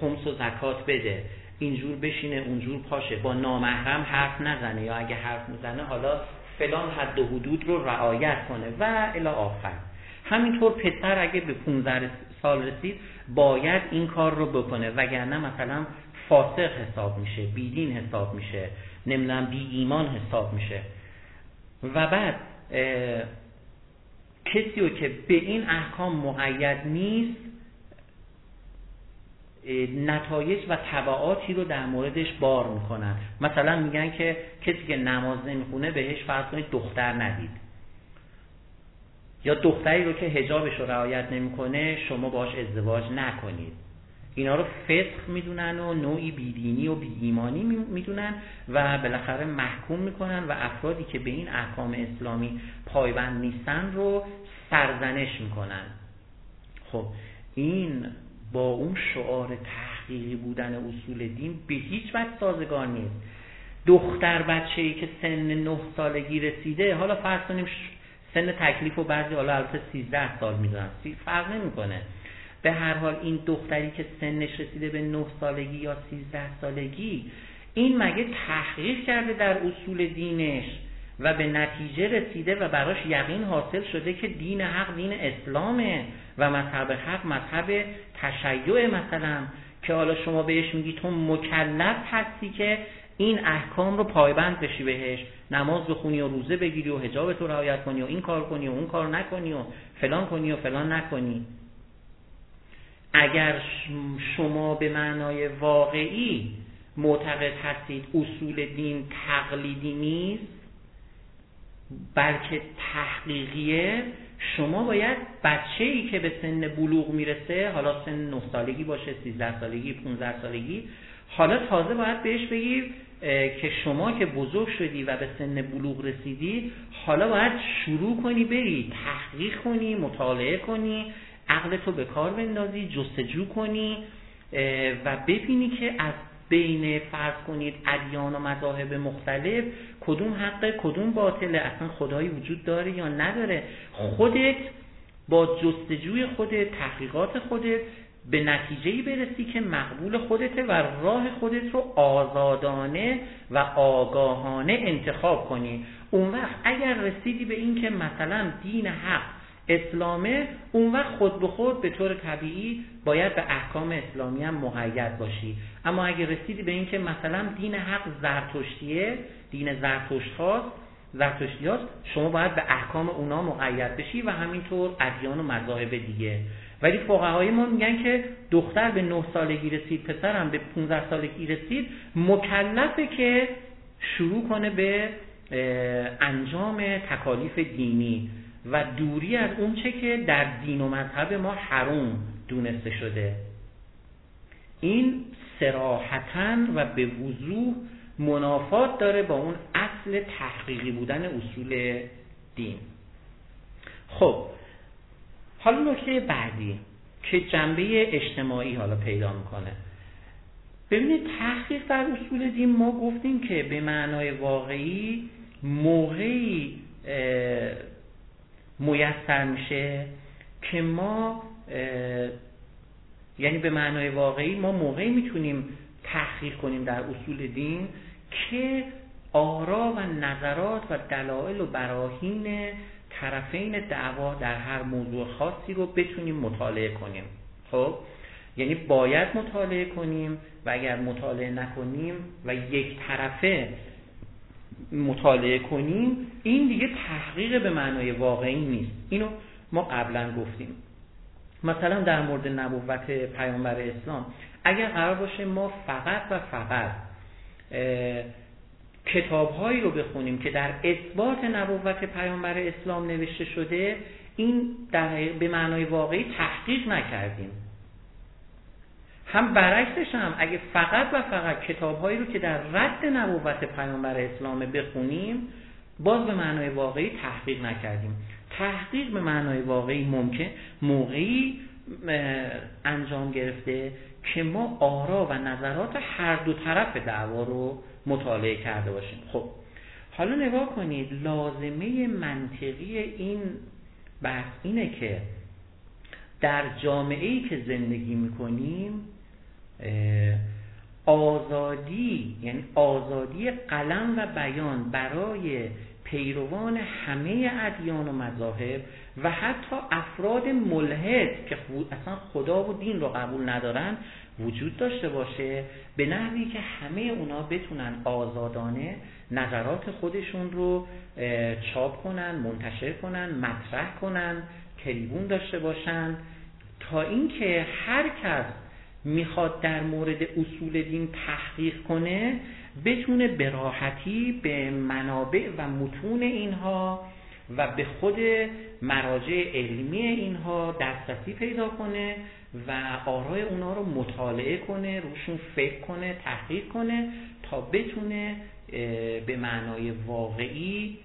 خمس و زکات بده اینجور بشینه اونجور پاشه با نامحرم حرف نزنه. یا اگه حرف می‌زنه حالا فلان حد و حدود رو رعایت کنه. و الی آخر. همینطور پسر اگه به 15 سال رسید باید این کار رو بکنه. وگرنه مثلا فاسق حساب میشه بیدین حساب میشه نمی‌دونم بی ایمان حساب میشه. و بعد کسی رو که به این احکام مقید نیست نتایج و طبعاتی رو در موردش بار می‌کنن. مثلا میگن که کسی که نماز نمی‌خونه بهش فرض کنید دختر ندید. یا دختری رو که هجابش رو رعایت نمی‌کنه شما باش ازدواج نکنید. اینا رو فسق می‌دونن و نوعی بیدینی و بی ایمانی می‌دونن و بالاخره محکوم می‌کنن و افرادی که به این احکام اسلامی پایبند نیستن رو سرزنش می‌کنن. خب این با اون شعار تحقیقی بودن اصول دین به هیچ وجه سازگار نیست. دختر بچه ای که سن نه سالگی رسیده حالا فرض کنیم سن تکلیف و بعضی حالا البته 13 سال می‌دونن. فرق نمی‌کنه. به هر حال این دختری که سنش رسیده به 9 سالگی یا 13 سالگی این مگه تحقیق کرده در اصول دینش؟ و به نتیجه رسیده و براش یقین حاصل شده که دین حق دین اسلامه و مذهب حق مذهب تشیع مثلا که حالا شما بهش میگی تو مکلف هستی که این احکام رو پایبند بشی بهش نماز بخونی و روزه بگیری و حجاب تو رعایت کنی و این کار کنی و اون کار نکنی و فلان کنی و فلان نکنی. اگر شما به معنای واقعی معتقد هستید اصول دین تقلیدی نیست بلکه تحقیقیه شما باید بچه ای که به سن بلوغ می‌رسه حالا سن 9 سالگی باشه 13 سالگی 15 سالگی حالا تازه باید بهش بگیر که شما که بزرگ شدی و به سن بلوغ رسیدی حالا باید شروع کنی بری تحقیق کنی مطالعه کنی عقلتو به کار بندازی جستجو کنی و ببینی که از بین فرض کنید ادیان و مذاهب مختلف کدوم حقه کدوم باطله اصلا خدایی وجود داره یا نداره. خودت با جستجوی خودت تحقیقات خودت به نتیجه برسی که مقبول خودته و راه خودت رو آزادانه و آگاهانه انتخاب کنی. اون وقت اگر رسیدی به این که مثلا دین حق اسلامه اون وقت خود به خود به طور طبیعی باید به احکام اسلامی هم مقید باشی. اما اگر رسیدی به این که مثلا دین حق زرتشتیه دین زرتشت هاست زرتشتی هاست شما باید به احکام اونا مقید بشی و همینطور ادیان و مذاهب دیگه. ولی فقهای ما میگن که دختر به 9 سالگی رسید پسرم به 15 سالگی رسید مکلفه که شروع کنه به انجام تکالیف دینی. و دوری از اون چه که در دین و مذهب ما حروم دونسته شده. این سراحتا و به وضوح منافات داره با اون اصل تحقیقی بودن اصول دین. خب حالا نکته بعدی که جنبه اجتماعی حالا پیدا می‌کنه. ببینید تحقیق در اصول دین ما گفتیم که به معنای واقعی موقعی میسر میشه که ما یعنی به معنای واقعی ما موقعی می‌تونیم تحقیق کنیم در اصول دین که آرا و نظرات و دلایل و براهین طرفین دعوا در هر موضوع خاصی رو بتونیم مطالعه کنیم. خب؟ یعنی باید مطالعه کنیم و اگر مطالعه نکنیم و یک طرفه مطالعه کنیم این دیگه تحقیق به معنای واقعی نیست. اینو ما قبلا گفتیم. مثلا در مورد نبوت پیامبر اسلام اگر قرار باشه ما فقط و فقط کتابهایی رو بخونیم که در اثبات نبوت پیامبر اسلام نوشته شده این در به معنای واقعی تحقیق نکردیم. هم برعکسش هم اگه فقط و فقط کتابهایی رو که در رد نبوت پیامبر اسلام بخونیم باز به معنای واقعی تحقیق نکردیم. تحقیق به معنای واقعی ممکن موقعی انجام گرفته که ما آرا و نظرات هر دو طرف دعوا رو مطالعه کرده باشیم. خب حالا نگاه کنید لازمه منطقی این بحث اینه که در جامعه ای که زندگی می‌کنیم آزادی یعنی آزادی قلم و بیان برای پیروان همه ادیان و مذاهب و حتی افراد ملحد که اصلا خدا و دین رو قبول ندارن وجود داشته باشه به نحوی که همه اونا بتونن آزادانه نظرات خودشون رو چاپ کنن منتشر کنن مطرح کنن تریبون داشته باشن تا اینکه هر کس می‌خواد در مورد اصول دین تحقیق کنه بتونه به راحتی به منابع و متون اینها و به خود مراجع علمی اینها دسترسی پیدا کنه و آرای اونا رو مطالعه کنه روشون فکر کنه تحقیق کنه تا بتونه به معنای واقعی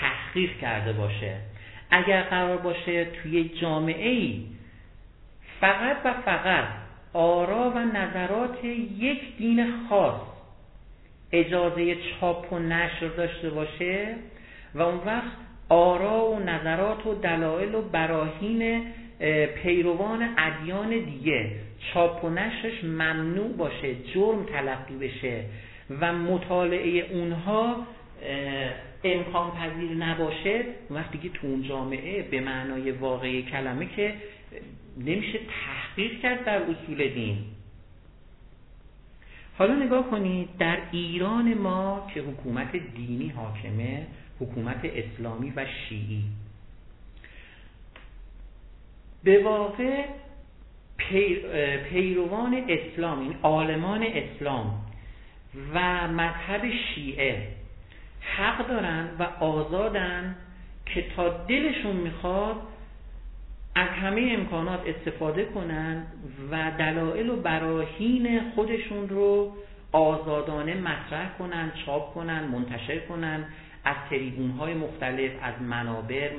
تحقیق کرده باشه. اگر قرار باشه توی جامعه ای فقط و فقط آرا و نظرات یک دین خاص اجازه چاپ و نشر داشته باشه و اون وقت آرا و نظرات و دلایل و براهین پیروان ادیان دیگه چاپ و نشرش ممنوع باشه جرم تلقی بشه و مطالعه اونها امکان پذیر نباشه. وقتی که تو اون جامعه به معنای واقعی کلمه که نمیشه تحقیق کرد در اصول دین. حالا نگاه کنید در ایران ما که حکومت دینی حاکمه حکومت اسلامی و شیعی. به واقع پیروان اسلام این عالمان اسلام و مذهب شیعه حق دارن و آزادن که تا دلشون می‌خواد از همه امکانات استفاده کنن و دلایل و براهین خودشون رو آزادانه مطرح کنن چاپ کنن منتشر کنن از تریبون های مختلف از منابر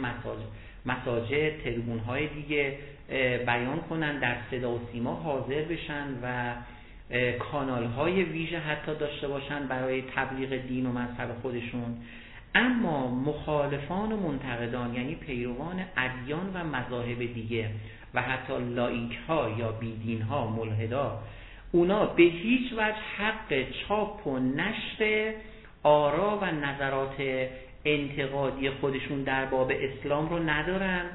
مساجد تریبون های دیگه بیان کنن در صدا و سیما حاضر بشن و کانال های ویژه حتی داشته باشن برای تبلیغ دین و مذهب خودشون. اما مخالفان و منتقدان یعنی پیروان ادیان و مذاهب دیگه و حتی لایک ها یا بیدین ها ملحدا اونا به هیچ وجه حق چاپ و نشر آرا و نظرات انتقادی خودشون در باب اسلام رو ندارن.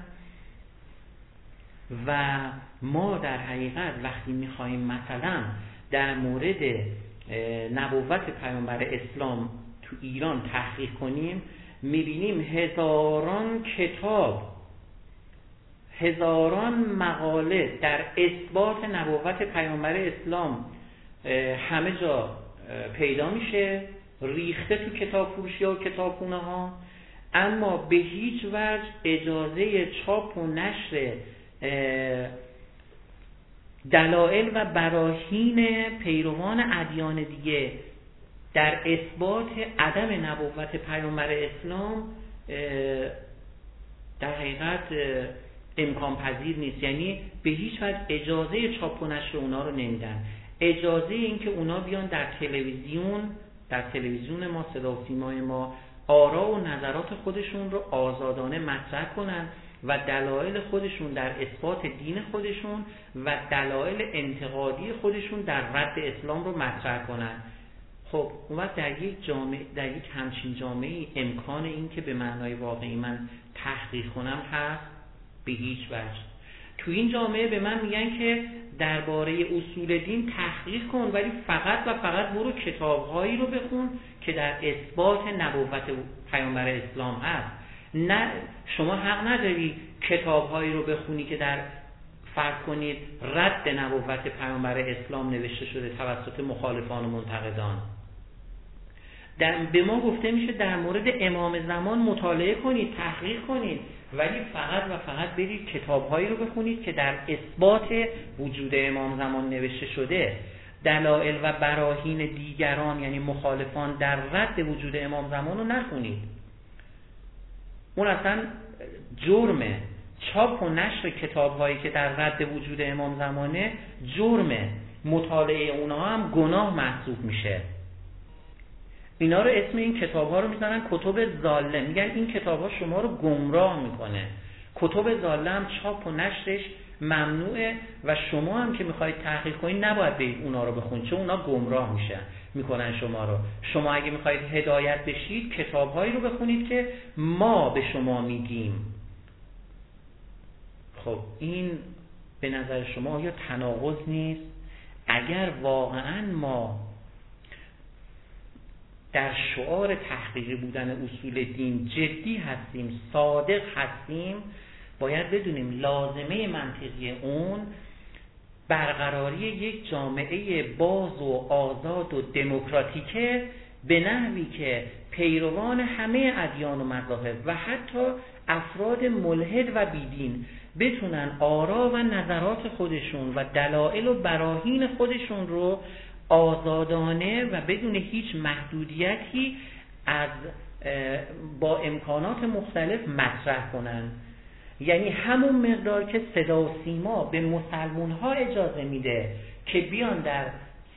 و ما در حقیقت وقتی می‌خواهیم مثلا در مورد نبوت پیامبر اسلام تو ایران تحقیق کنیم می‌بینیم هزاران کتاب هزاران مقاله در اثبات نبوت پیامبر اسلام همه جا پیدا میشه ریخته تو کتاب فروشی و کتابخونه ها. اما به هیچ وجه اجازه چاپ و نشر دلائل و براهین پیروان ادیان دیگه در اثبات عدم نبوت پیامبر اسلام در حقیقت امکان پذیر نیست. یعنی به هیچ وجه اجازه چاپ و نشر اونا رو نمیدن. اجازه اینکه اونا بیان در تلویزیون در تلویزیون ما صدا و سیمای ما آرا و نظرات خودشون رو آزادانه مطرح کنن و دلایل خودشون در اثبات دین خودشون و دلایل انتقادی خودشون در رد اسلام رو مطرح کنن. خب اون در یک جامعه در یک همچین جامعه امکان این که به معنای واقعی من تحقیق کنم هست به هیچ وجه. تو این جامعه به من میگن که درباره اصول دین تحقیق کن ولی فقط و فقط برو کتابهایی رو بخون که در اثبات نبوت پیامبر اسلام هست. نه شما حق نداری کتابهایی رو بخونی که در فرض کنید رد نبوت پیامبر اسلام نوشته شده توسط مخالفان و منتقدان. در به ما گفته میشه در مورد امام زمان مطالعه کنید تحقیق کنید. ولی فقط و فقط برید کتابهایی رو بخونید که در اثبات وجود امام زمان نوشته شده. دلائل و براهین دیگران یعنی مخالفان در رد وجود امام زمان رو نخونید. اون اصلا جرمه. چاپ و نشر کتابهایی که در رد وجود امام زمانه جرمه. مطالعه اونها هم گناه محسوب میشه. اینا رو اسم این کتاب ها رو می‌زنن کتب زاله میگن این کتاب ها شما رو گمراه می‌کنه. کتب زاله هم چاپ و نشرش ممنوعه و شما هم که می‌خواید تحقیق کنید نباید برید اونا رو بخونید چون اونا گمراه میشن می‌کنن شما رو. شما اگه می‌خواید هدایت بشید کتاب هایی رو بخونید که ما به شما میگیم. خب این به نظر شما یا تناقض نیست؟ اگر واقعا ما در شعار تحقیقی بودن اصول دین جدی هستیم صادق هستیم باید بدونیم لازمه منطقی اون برقراری یک جامعه باز و آزاد و دموکراتیکه به نحوی که پیروان همه ادیان و مذاهب و حتی افراد ملحد و بیدین بتونن آرا و نظرات خودشون و دلایل و براهین خودشون رو آزادانه و بدون هیچ محدودیتی از با امکانات مختلف مطرح کنن یعنی همون مقدار که صدا و سیما به مسلمون ها اجازه میده که بیان در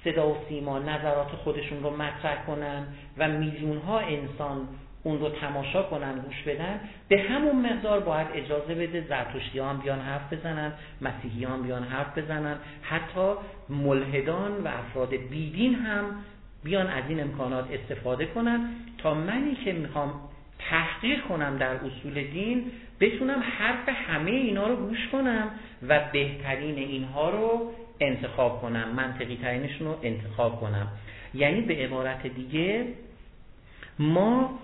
صدا و سیما نظرات خودشون رو مطرح کنن و میلیون ها انسان اون رو تماشا کنن گوش بدن به همون مقدار باید اجازه بده زرتشتی هم بیان حرف بزنن مسیحی هم بیان حرف بزنن. حتی ملحدان و افراد بیدین هم بیان از این امکانات استفاده کنن. تا منی که می‌خوام تحقیق کنم در اصول دین بتونم حرف همه اینا رو گوش کنم و بهترین اینها رو انتخاب کنم منطقی ترینشون رو انتخاب کنم. یعنی به عبارت دیگه ما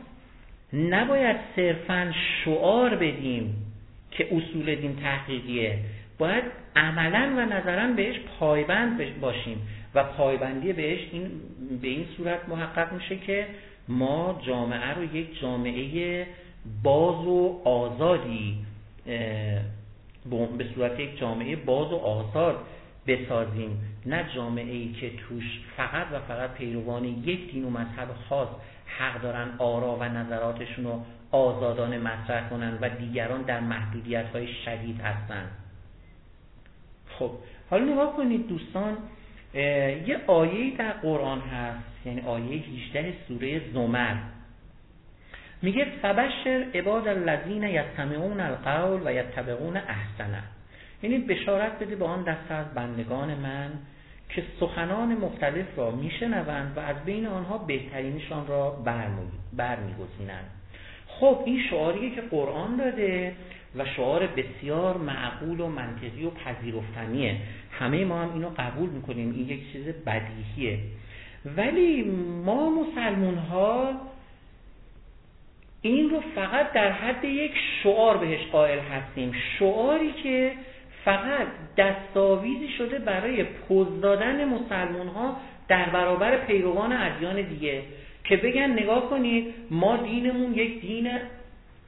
نباید صرفا شعار بدیم که اصول دین تحقیقیه. باید عملا و نظرا بهش پایبند باشیم و پایبندی بهش این به این صورت محقق میشه که ما جامعه رو یک جامعه باز و آزادی به صورت یک جامعه باز و آزاد بسازیم. نه جامعه ای که توش فقط و فقط پیروان یک دین و مذهب خاص حق دارن آرا و نظراتشون رو آزادانه مطرح کنن و دیگران در محدودیت های شدید هستن. خب حالا نگاه کنید دوستان یه آیه در قرآن هست یعنی آیه 18 سوره زمر. میگه فبشر عباد الذین یستمعون القول و یتبعون احسنه. یعنی بشارت بده به آن دسته از بندگان من که سخنان مختلف را میشنوند و از بین آنها بهترینشان را برمیگزینند. خب این شعاریه که قرآن داده و شعار بسیار معقول و منطقی و پذیرفتنیه. همه ما هم اینو قبول می‌کنیم. این یک چیز بدیهیه. ولی ما مسلمون ها این رو فقط در حد یک شعار بهش قائل هستیم. شعاری که فقط دستاویزی شده برای پوز دادن مسلمون ها در برابر پیروان ادیان دیگه که بگن نگاه کنید ما دینمون یک دین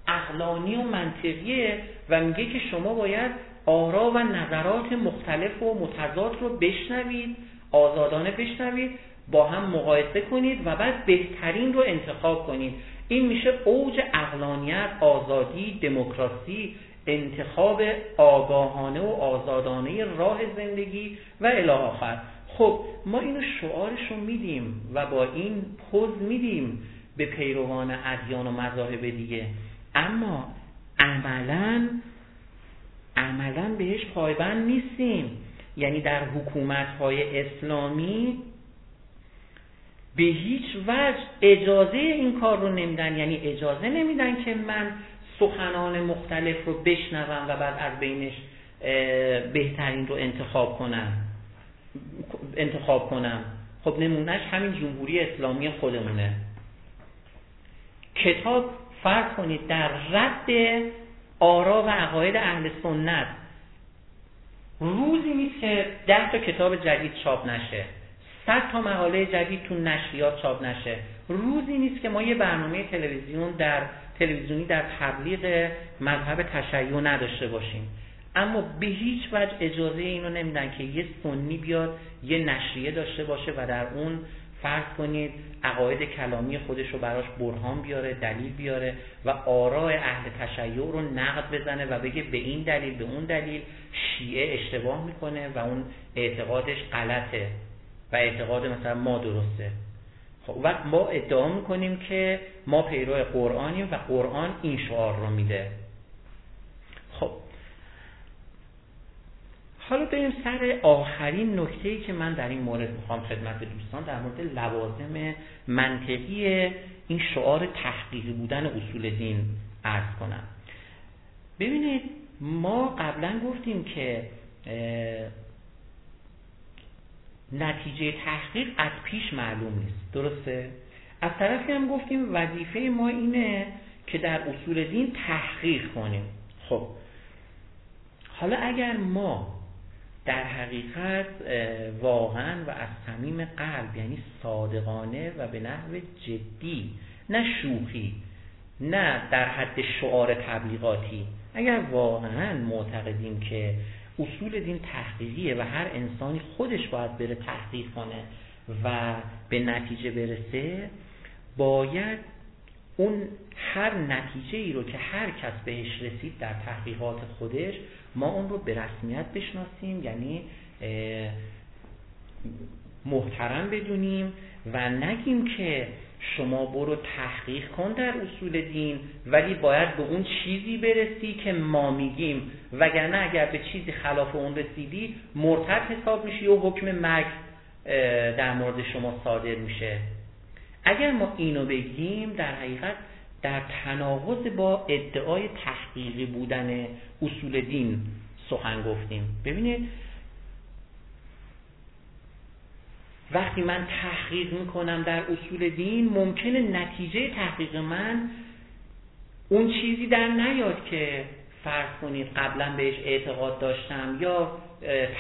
اقلانی و منطقیه و میگه که شما باید آرا و نظرات مختلف و متضاد رو بشنوید آزادانه بشنوید با هم مقایسه کنید و بعد بهترین رو انتخاب کنید. این میشه اوج اقلانیت آزادی دموکراسی انتخاب آگاهانه و آزادانه راه زندگی و الی خب ما اینو شعارشو میدیم و با این پوز میدیم به پیروان ادیان و مذاهب دیگه. اما عملا عملا بهش پایبند نیستیم. یعنی در حکومت های اسلامی به هیچ وجه اجازه این کار رو نمیدن. یعنی اجازه نمیدن که من سخنان مختلف رو بشنوم و بعد از بینش بهترین رو انتخاب کنم. انتخاب کنم. خب نمونهش همین جمهوری اسلامی خودمونه. کتاب فرض کنید در رد آرا و عقاید اهل سنت روزی نیست که ده تا کتاب جدید چاپ نشه. صد تا مقاله جدید تو نشریات چاپ نشه. روزی نیست که ما یه برنامه تلویزیون در تلویزیونی در تبلیغ مذهب تشیع نداشته باشیم. اما به هیچ وجه اجازه اینو نمیدن که یه سنی بیاد یه نشریه داشته باشه و در اون فرض کنید عقاید کلامی خودش رو براش برهان بیاره دلیل بیاره و آراء اهل تشیع رو نقد بزنه و بگه به این دلیل به اون دلیل شیعه اشتباه می‌کنه و اون اعتقادش غلطه و اعتقاد مثلا ما درسته. خب وقت ما ادعا می‌کنیم که ما پیرو قرآنیم و قرآن این شعار رو میده. خب. حالا بریم سر آخرین نکته که من در این مورد می‌خوام خدمت دوستان در مورد لوازم منطقی این شعار تحقیقی بودن اصول دین عرض کنم. ببینید ما قبلا گفتیم که نتیجه تحقیق از پیش معلوم نیست. درسته؟ از طرفی هم گفتیم وظیفه ما اینه که در اصول دین تحقیق کنیم. خب. حالا اگر ما در حقیقت واقعا و از صمیم قلب یعنی صادقانه و به نحو جدی نه شوخی نه در حد شعار تبلیغاتی اگر واقعا معتقدیم که اصول دین تحقیقیه و هر انسانی خودش باید بره تحقیق کنه و به نتیجه برسه باید اون هر نتیجه ای رو که هر کس بهش رسید در تحقیقات خودش ما اون رو به رسمیت بشناسیم یعنی محترم بدونیم و نگیم که شما برو تحقیق کن در اصول دین ولی باید به اون چیزی برسی که ما میگیم. وگرنه اگر به چیزی خلاف اون رسیدی مرتد حساب میشی و حکم مرگ در مورد شما صادر میشه. اگر ما اینو بگیم در حقیقت در تناقض با ادعای تحقیقی بودن اصول دین سخن گفتیم. ببینید وقتی من تحقیق می‌کنم در اصول دین ممکنه نتیجه تحقیق من اون چیزی در نیاد که فرض کنید قبلا بهش اعتقاد داشتم یا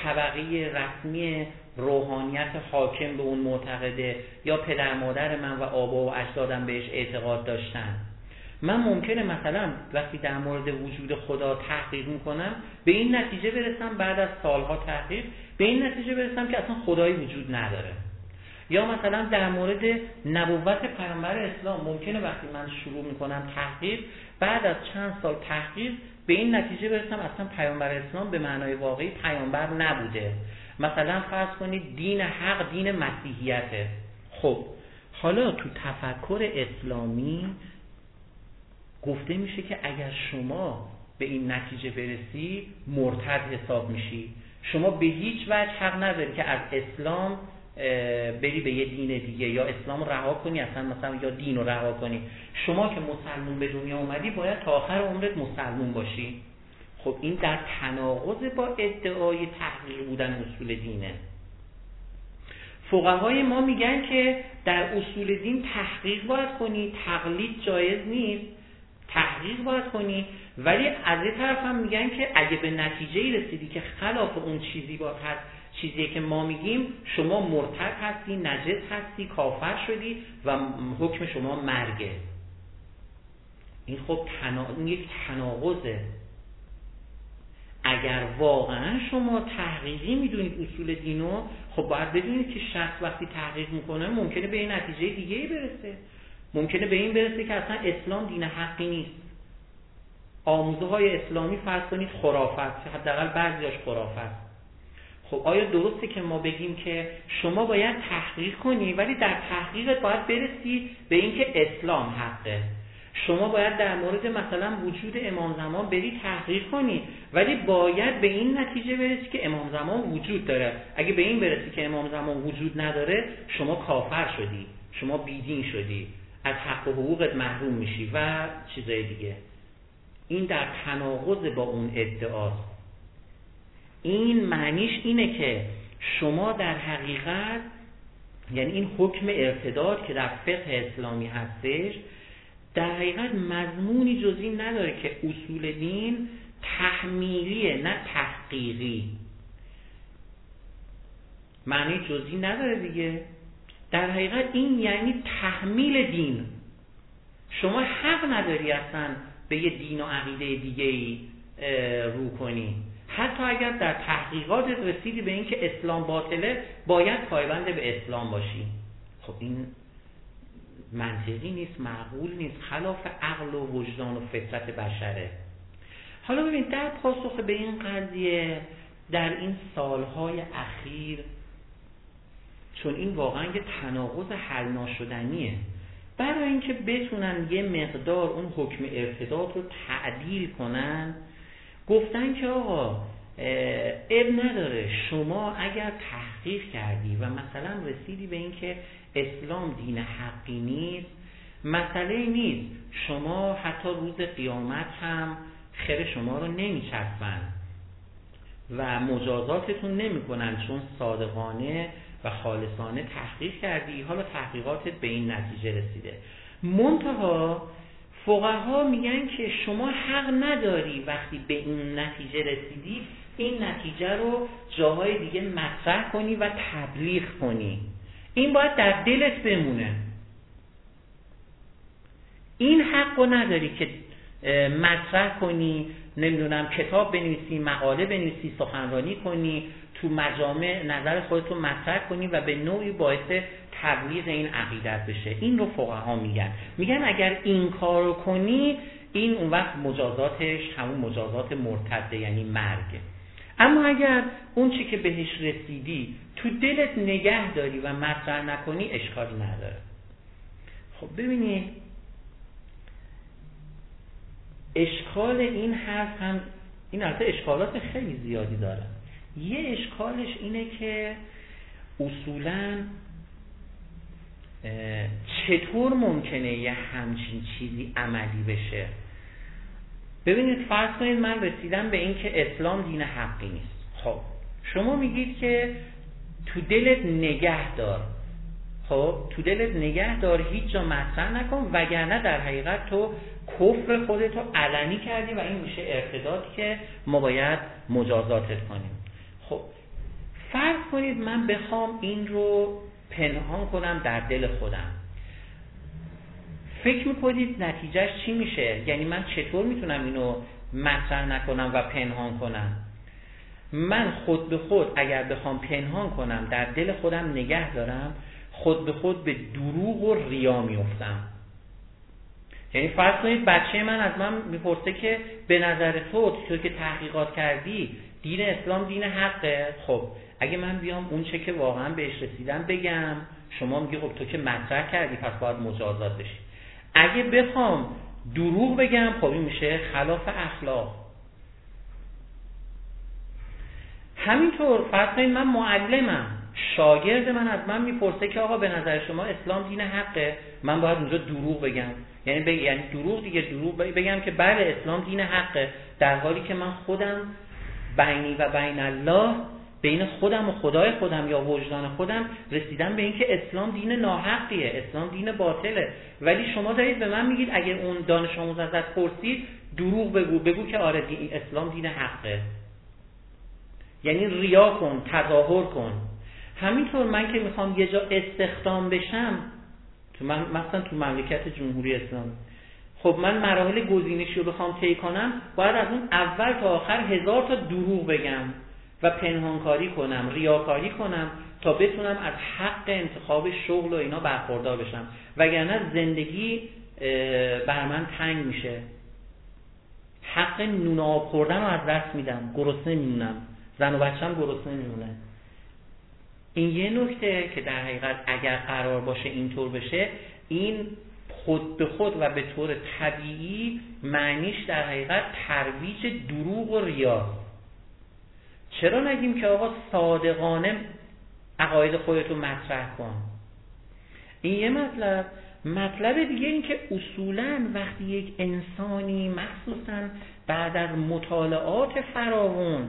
طبقه رسمی روحانیت حاکم به اون معتقده یا پدر مادر من و آبا و اجدادم بهش اعتقاد داشتن. من ممکنه مثلا وقتی در مورد وجود خدا تحقیق می‌کنم به این نتیجه برسم بعد از سالها تحقیق به این نتیجه برسم که اصلا خدایی وجود نداره. یا مثلا در مورد نبوت پیامبر اسلام ممکنه وقتی من شروع می‌کنم تحقیق بعد از چند سال تحقیق به این نتیجه برسم اصلا پیامبر اسلام به معنای واقعی پیامبر نبوده. مثلا فرض کنید دین حق دین مسیحیته. خب حالا تو تفکر اسلامی گفته میشه که اگر شما به این نتیجه برسی مرتد حساب میشی. شما به هیچ وجه حق نداری که از اسلام بری به یه دین دیگه یا اسلام رها کنی اصلا مثلا یا دین رو رها کنی. شما که مسلمون به دنیا اومدی باید تا آخر عمرت مسلمون باشی. خب این در تناقض با ادعای تحقیق بودن اصول دینه. فقهای ما میگن که در اصول دین تحقیق باید کنی تقلید جایز نیست تحقیق باید کنی. ولی از یه طرف هم میگن که اگه به نتیجه رسیدی که خلاف اون چیزی باید هست چیزی که ما میگیم شما مرتد هستی نجس هستی کافر شدی و حکم شما مرگه. این خب تنا... یک تناقضه. اگر واقعا شما تحقیقی می‌دونید اصول دینو خب باید بدونید که شخص وقتی تحقیق می‌کنه ممکنه به این نتیجه دیگه برسه. ممکنه به این برسه که اصلا اسلام دین حقی نیست. آموزه های اسلامی فرض کنید خرافت حداقل بعضیاش خرافت. خب آیا درسته که ما بگیم که شما باید تحقیق کنی ولی در تحقیقت باید برسی به اینکه اسلام حقه؟ شما باید در مورد مثلا وجود امام زمان بری تحقیق کنی. ولی باید به این نتیجه برسی که امام زمان وجود داره. اگه به این برسی که امام زمان وجود نداره شما کافر شدی. شما بیدین شدی. از حق و حقوقت محروم میشی و چیزای دیگه. این در تناقض با اون ادعاست. این معنیش اینه که شما در حقیقت یعنی این حکم ارتداد که در فقه اسلامی هستش در حقیقت مضمونی جزی نداره که اصول دین تحمیلیه نه تحقیقی. معنی جزی نداره دیگه. در حقیقت این یعنی تحمیل دین. شما حق نداری اصلا به یه دین و عقیده دیگه ای رو کنی. حتی اگر در تحقیقات رسیدی به اینکه اسلام باطله باید پایبند به اسلام باشی. خب این منطقی نیست معقول نیست خلاف عقل و وجدان و فطرت بشره. حالا ببین در پاسخ به این قضیه در این سالهای اخیر چون این واقعا یه تناقض حل ناشدنیه برای اینکه بتونن یه مقدار اون حکم ارتداد رو تعدیل کنن گفتن که آقا اب نداره شما اگر تحقیق کردی و مثلا رسیدی به اینکه اسلام دین حقی نیست. مسئله نیست. شما حتی روز قیامت هم خیر شما رو نمیچسبن و مجازاتتون نمی‌کنن چون صادقانه و خالصانه تحقیق کردی. حالا تحقیقاتت به این نتیجه رسیده. منتها فقها میگن که شما حق نداری وقتی به این نتیجه رسیدی این نتیجه رو جاهای دیگه مطرح کنی و تبلیغ کنی. این باید در دلت بمونه. این حق رو نداری که مطرح کنی نمی‌دونم کتاب بنویسی مقاله بنویسی سخنرانی کنی تو مجامع نظر خودتو مطرح کنی و به نوعی باعث تبلیغ این عقیدت بشه. این رو فقها میگن. میگن اگر این کار رو کنی این اون وقت مجازاتش همون مجازات مرتده یعنی مرگ. اما اگر اون چی که بهش رسیدی تو دلت نگه داری و مطرح نکنی اشکالی نداره. خب ببینید اشکال این حرف هم این البته اشکالات خیلی زیادی داره. یه اشکالش اینه که اصولا چطور ممکنه یه همچین چیزی عملی بشه؟ ببینید فرض کنید من رسیدم به این که اسلام دین حقی نیست. خب شما میگید که تو دلت نگه دار خب تو دلت نگه دار هیچ جا مطرح نکن وگرنه در حقیقت تو کفر خودتو علنی کردی و این میشه ارتداد که ما باید مجازاتت کنیم. خب فرض کنید من بخوام این رو پنهان کنم در دل خودم. فکر می‌کنید نتیجهش چی میشه؟ یعنی من چطور می‌تونم اینو مطرح نکنم و پنهان کنم؟ من خود به خود اگر بخوام پنهان کنم در دل خودم نگه دارم خود به خود به دروغ و ریا میفتم یعنی فرض کنید بچه من از من می‌پرسه که به نظر تو تو که تحقیقات کردی دین اسلام دین حقه؟ خب اگه من بیام اون چه که واقعا بهش رسیدم بگم شما میگی خب تو که مطرح کردی پس باید مجازات بشی. اگه بخوام دروغ بگم خب این میشه خلاف اخلاق. همینطور فرض کنید من معلمم شاگرد من از من می‌پرسه که آقا به نظر شما اسلام دین حقه؟ من باید اونجا دروغ بگم. یعنی بگ... یعنی دروغ دیگه دروغ بگم که بله اسلام دین حقه. در حالی که من خودم بینی و بین الله بین خودم و خدای خودم یا وجدان خودم رسیدم به اینکه اسلام دین ناحقیه اسلام دین باطله. ولی شما دارید به من میگید اگه اون دانش آموز ازت پرسید دروغ بگو بگو که آره اسلام دین حقه. یعنی ریا کن تظاهر کن. همینطور من که می‌خوام یه جا استخدام بشم تو من مثلا تو مملکت جمهوری اسلامی. خب من مراحل گزینشی رو بخوام طی کنم باید از اون اول تا آخر هزار تا دروغ بگم. و پنهانکاری کنم ریاکاری کنم تا بتونم از حق انتخاب شغل و اینا برخوردار بشم. وگرنه زندگی بر من تنگ میشه. حق نون آب خوردن رو از دست میدم. گرسنه میمونم. زن و بچم گرسنه میمونه. این یه نکته که در حقیقت اگر قرار باشه اینطور بشه این خود به خود و به طور طبیعی معنیش در حقیقت ترویج دروغ و ریا. چرا نگیم که آقا صادقانه عقاید خودتو مطرح کن؟ این یه مطلب. مطلب دیگه این که اصولا وقتی یک انسانی مخصوصا بعد از مطالعات فراوون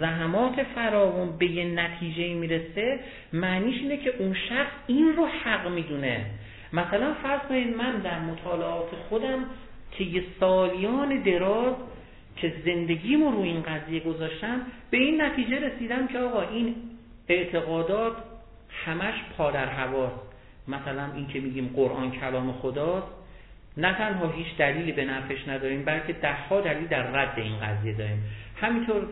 زحمات فراوون به یه نتیجه می‌رسه معنیش اینه که اون شخص این رو حق می‌دونه. مثلا فرض کنید من در مطالعات خودم که یه سالیان دراز که زندگیمو رو این قضیه گذاشتم به این نتیجه رسیدم که آقا این اعتقادات همش پادر هواست مثلا این که میگیم قرآن کلام خداست نه تنها هیچ دلیلی به نفش نداریم بلکه دهها دلیل در رد این قضیه داریم. همینطور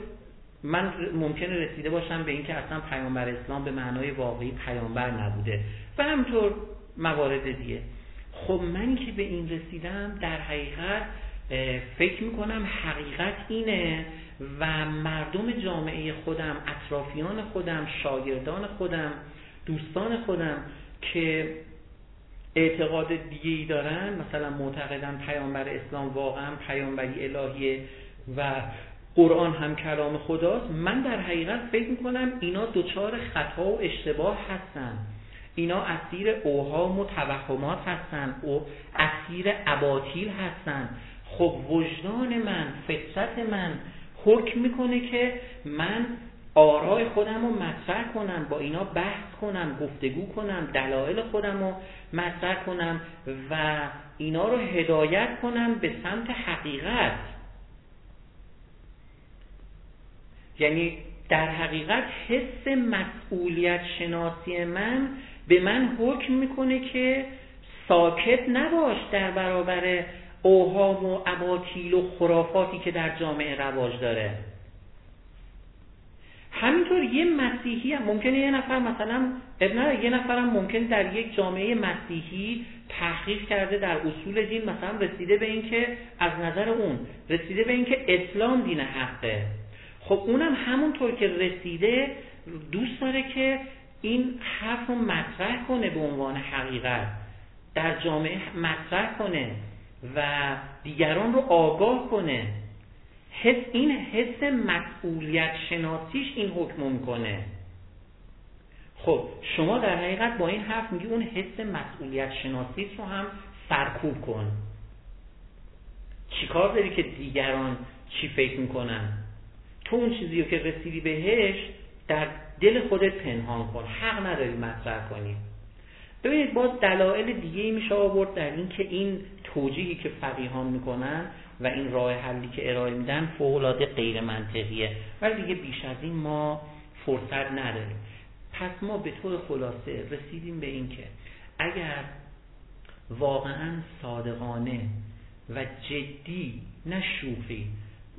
من ممکنه رسیده باشم به اینکه اصلا پیامبر اسلام به معنای واقعی پیامبر نبوده. و همینطور موارد دیگه. خب من که به این رسیدم در حقیقت فکر می‌کنم حقیقت اینه و مردم جامعه خودم اطرافیان خودم شاگردان خودم دوستان خودم که اعتقاد دیگه ای دارن مثلا معتقدن پیامبر اسلام واقعا پیامبری الهیه و قرآن هم کلام خداست. من در حقیقت فکر می‌کنم اینا دچار خطا و اشتباه هستن. اینا اسیر اوهام و توهمات هستن. و اسیر اباطیل هستن. خب وجدان من فطرت من حکم می‌کنه که من آرای خودم رو مطرح کنم با اینا بحث کنم گفتگو کنم دلایل خودم رو مطرح کنم و اینا رو هدایت کنم به سمت حقیقت. یعنی در حقیقت حس مسئولیت شناسی من به من حکم می‌کنه که ساکت نباش در برابر اوهام و اباطیل و خرافاتی که در جامعه رواج داره. همینطور یه مسیحی هم ممکنه یه نفر مثلا ابن یه نفر هم ممکن در یک جامعه مسیحی تحقیق کرده در اصول دین مثلا رسیده به اینکه از نظر اون رسیده به اینکه اسلام دین حقه. خب اونم همونطور که رسیده دوست داره که این حرف رو مطرح کنه به عنوان حقیقت. در جامعه مطرح کنه. و دیگران رو آگاه کنه. حس این حس مسئولیت شناسیش این حکم می‌کنه. خب شما در حقیقت با این حرف میگی اون حس مسئولیت شناسیش رو هم سرکوب کن. چیکار داری که دیگران چی فکر می‌کنن؟ تو اون چیزی رو که رسیدی بهش در دل خودت پنهان کن. حق نداری مطرح کنی. ببینید باز دلایل دیگه ای میشه آورد در این که این توجیهی که فقیهان می‌کنن و این راه حلی که ارائه میدن فوق غیر منطقیه ولی دیگه بیش از این ما فرصت نداریم. پس ما به طور خلاصه رسیدیم به این که اگر واقعا صادقانه و جدی نه شوخی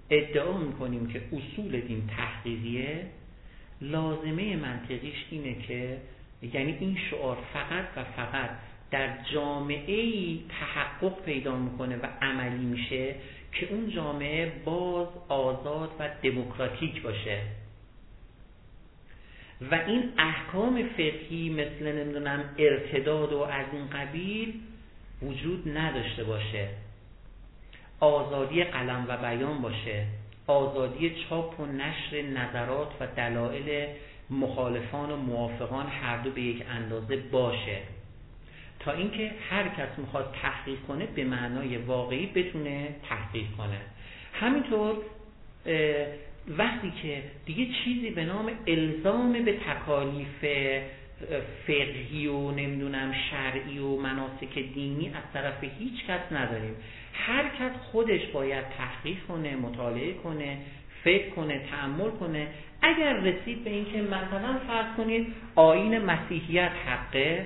ادعا می‌کنیم که اصول دین تحقیقیه لازمه منطقیش اینه که یعنی این شعار فقط و فقط در جامعه ای تحقق پیدا می‌کنه و عملی میشه که اون جامعه باز آزاد و دموکراتیک باشه. و این احکام فقهی مثل نمی‌دونم ارتداد و از این قبیل وجود نداشته باشه. آزادی قلم و بیان باشه. آزادی چاپ و نشر نظرات و دلایل مخالفان و موافقان هر دو به یک اندازه باشه. تا اینکه هر کس می‌خواد تحقیق کنه به معنای واقعی بتونه تحقیق کنه. همینطور وقتی که دیگه چیزی به نام الزام به تکالیف فقهی و نمی‌دونم شرعی و مناسک دینی از طرف هیچ کس نداریم. هر کس خودش باید تحقیق کنه مطالعه کنه فکر کنه تعمل کنه. اگر رسید به اینکه مثلا فرض کنید آین مسیحیت حقه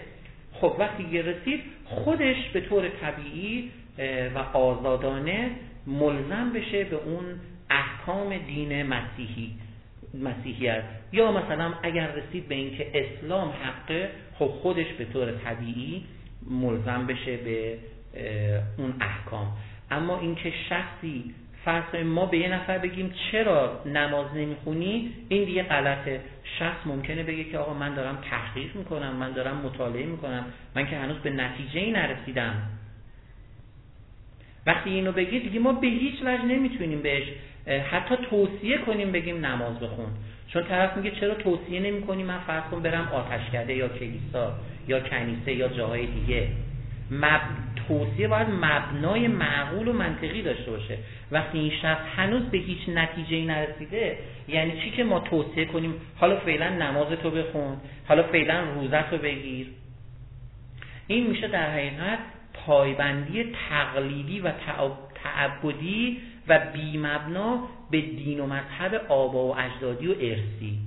خب وقتی رسید خودش به طور طبیعی و آزادانه ملزم بشه به اون احکام دین مسیحی مسیحیت. یا مثلا اگر رسید به اینکه اسلام حقه خب خودش به طور طبیعی ملزم بشه به اون احکام. اما اینکه شخصی فرض ما به یه نفر بگیم چرا نماز نمی‌خونی؟ این دیگه غلطه. شخص ممکنه بگه که آقا من دارم تحقیق می‌کنم من دارم مطالعه می‌کنم. من که هنوز به نتیجه ای نرسیدم. وقتی اینو بگید دیگه ما به هیچ وجه نمی‌تونیم بهش حتی توصیه کنیم بگیم نماز بخون. چون طرف میگه چرا توصیه نمی کنیم من فرض کن برم آتشکده یا کلیسا یا کنیسه یا جاهای دیگه. مب... توصیه باید مبنای معقول و منطقی داشته باشه. وقتی این شخص هنوز به هیچ نتیجه ای نرسیده یعنی چی که ما توصیه کنیم حالا فعلا نماز تو بخون حالا فعلا روزت رو بگیر. این میشه در حقیقت پایبندی تقلیدی و تعبدی و بیمبنا به دین و مذهب آبا و اجدادی و ارسی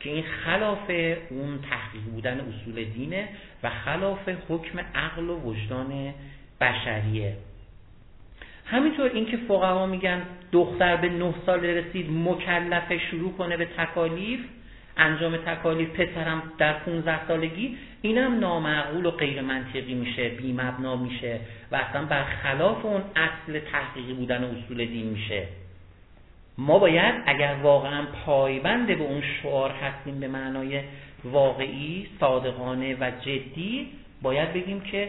که این خلاف اون تحقیق بودن اصول دینه و خلاف حکم عقل و وجدان بشریه. همینطور اینکه فقها میگن دختر به نه سال رسید مکلفه شروع کنه به تکالیف انجام تکالیف پسرم در 15 سالگی اینم نامعقول و غیر منطقی میشه بی مبنا میشه و اصلا برخلاف اون اصل تحقیقی بودن اصول دین میشه. ما باید اگر واقعا پایبند به اون شعار هستیم به معنای واقعی صادقانه و جدی باید بگیم که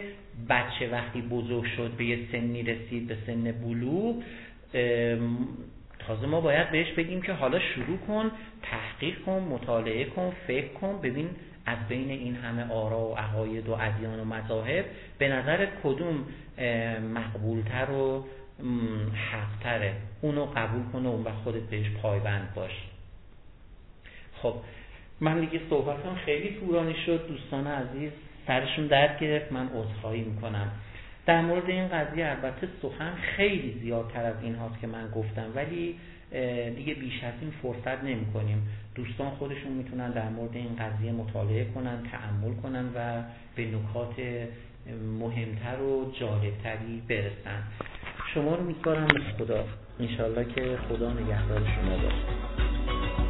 بچه وقتی بزرگ شد به یه سنی رسید به سن بلوغ تازه ما باید بهش بگیم که حالا شروع کن تحقیق کن مطالعه کن فکر کن ببین از بین این همه آرا و عقاید و ادیان و مذاهب به نظر کدوم مقبولتر و حقتره اونو قبول کنه و اون وقت خودت بهش پایبند باش. خب من دیگه صحبتم خیلی طولانی شد. دوستان عزیز سرشون درد گرفت. من عذرخواهی می‌کنم. در مورد این قضیه البته سخن خیلی زیادتر از این هاست که من گفتم ولی دیگه بیش از این فرصت نمی کنیم دوستان خودشون می‌تونن در مورد این قضیه مطالعه کنن تعمل کنن و به نکات مهمتر و جالبتری برسن. شما رو میسپارم به خدا. انشاءالله که خدا نگهدار شما باشه.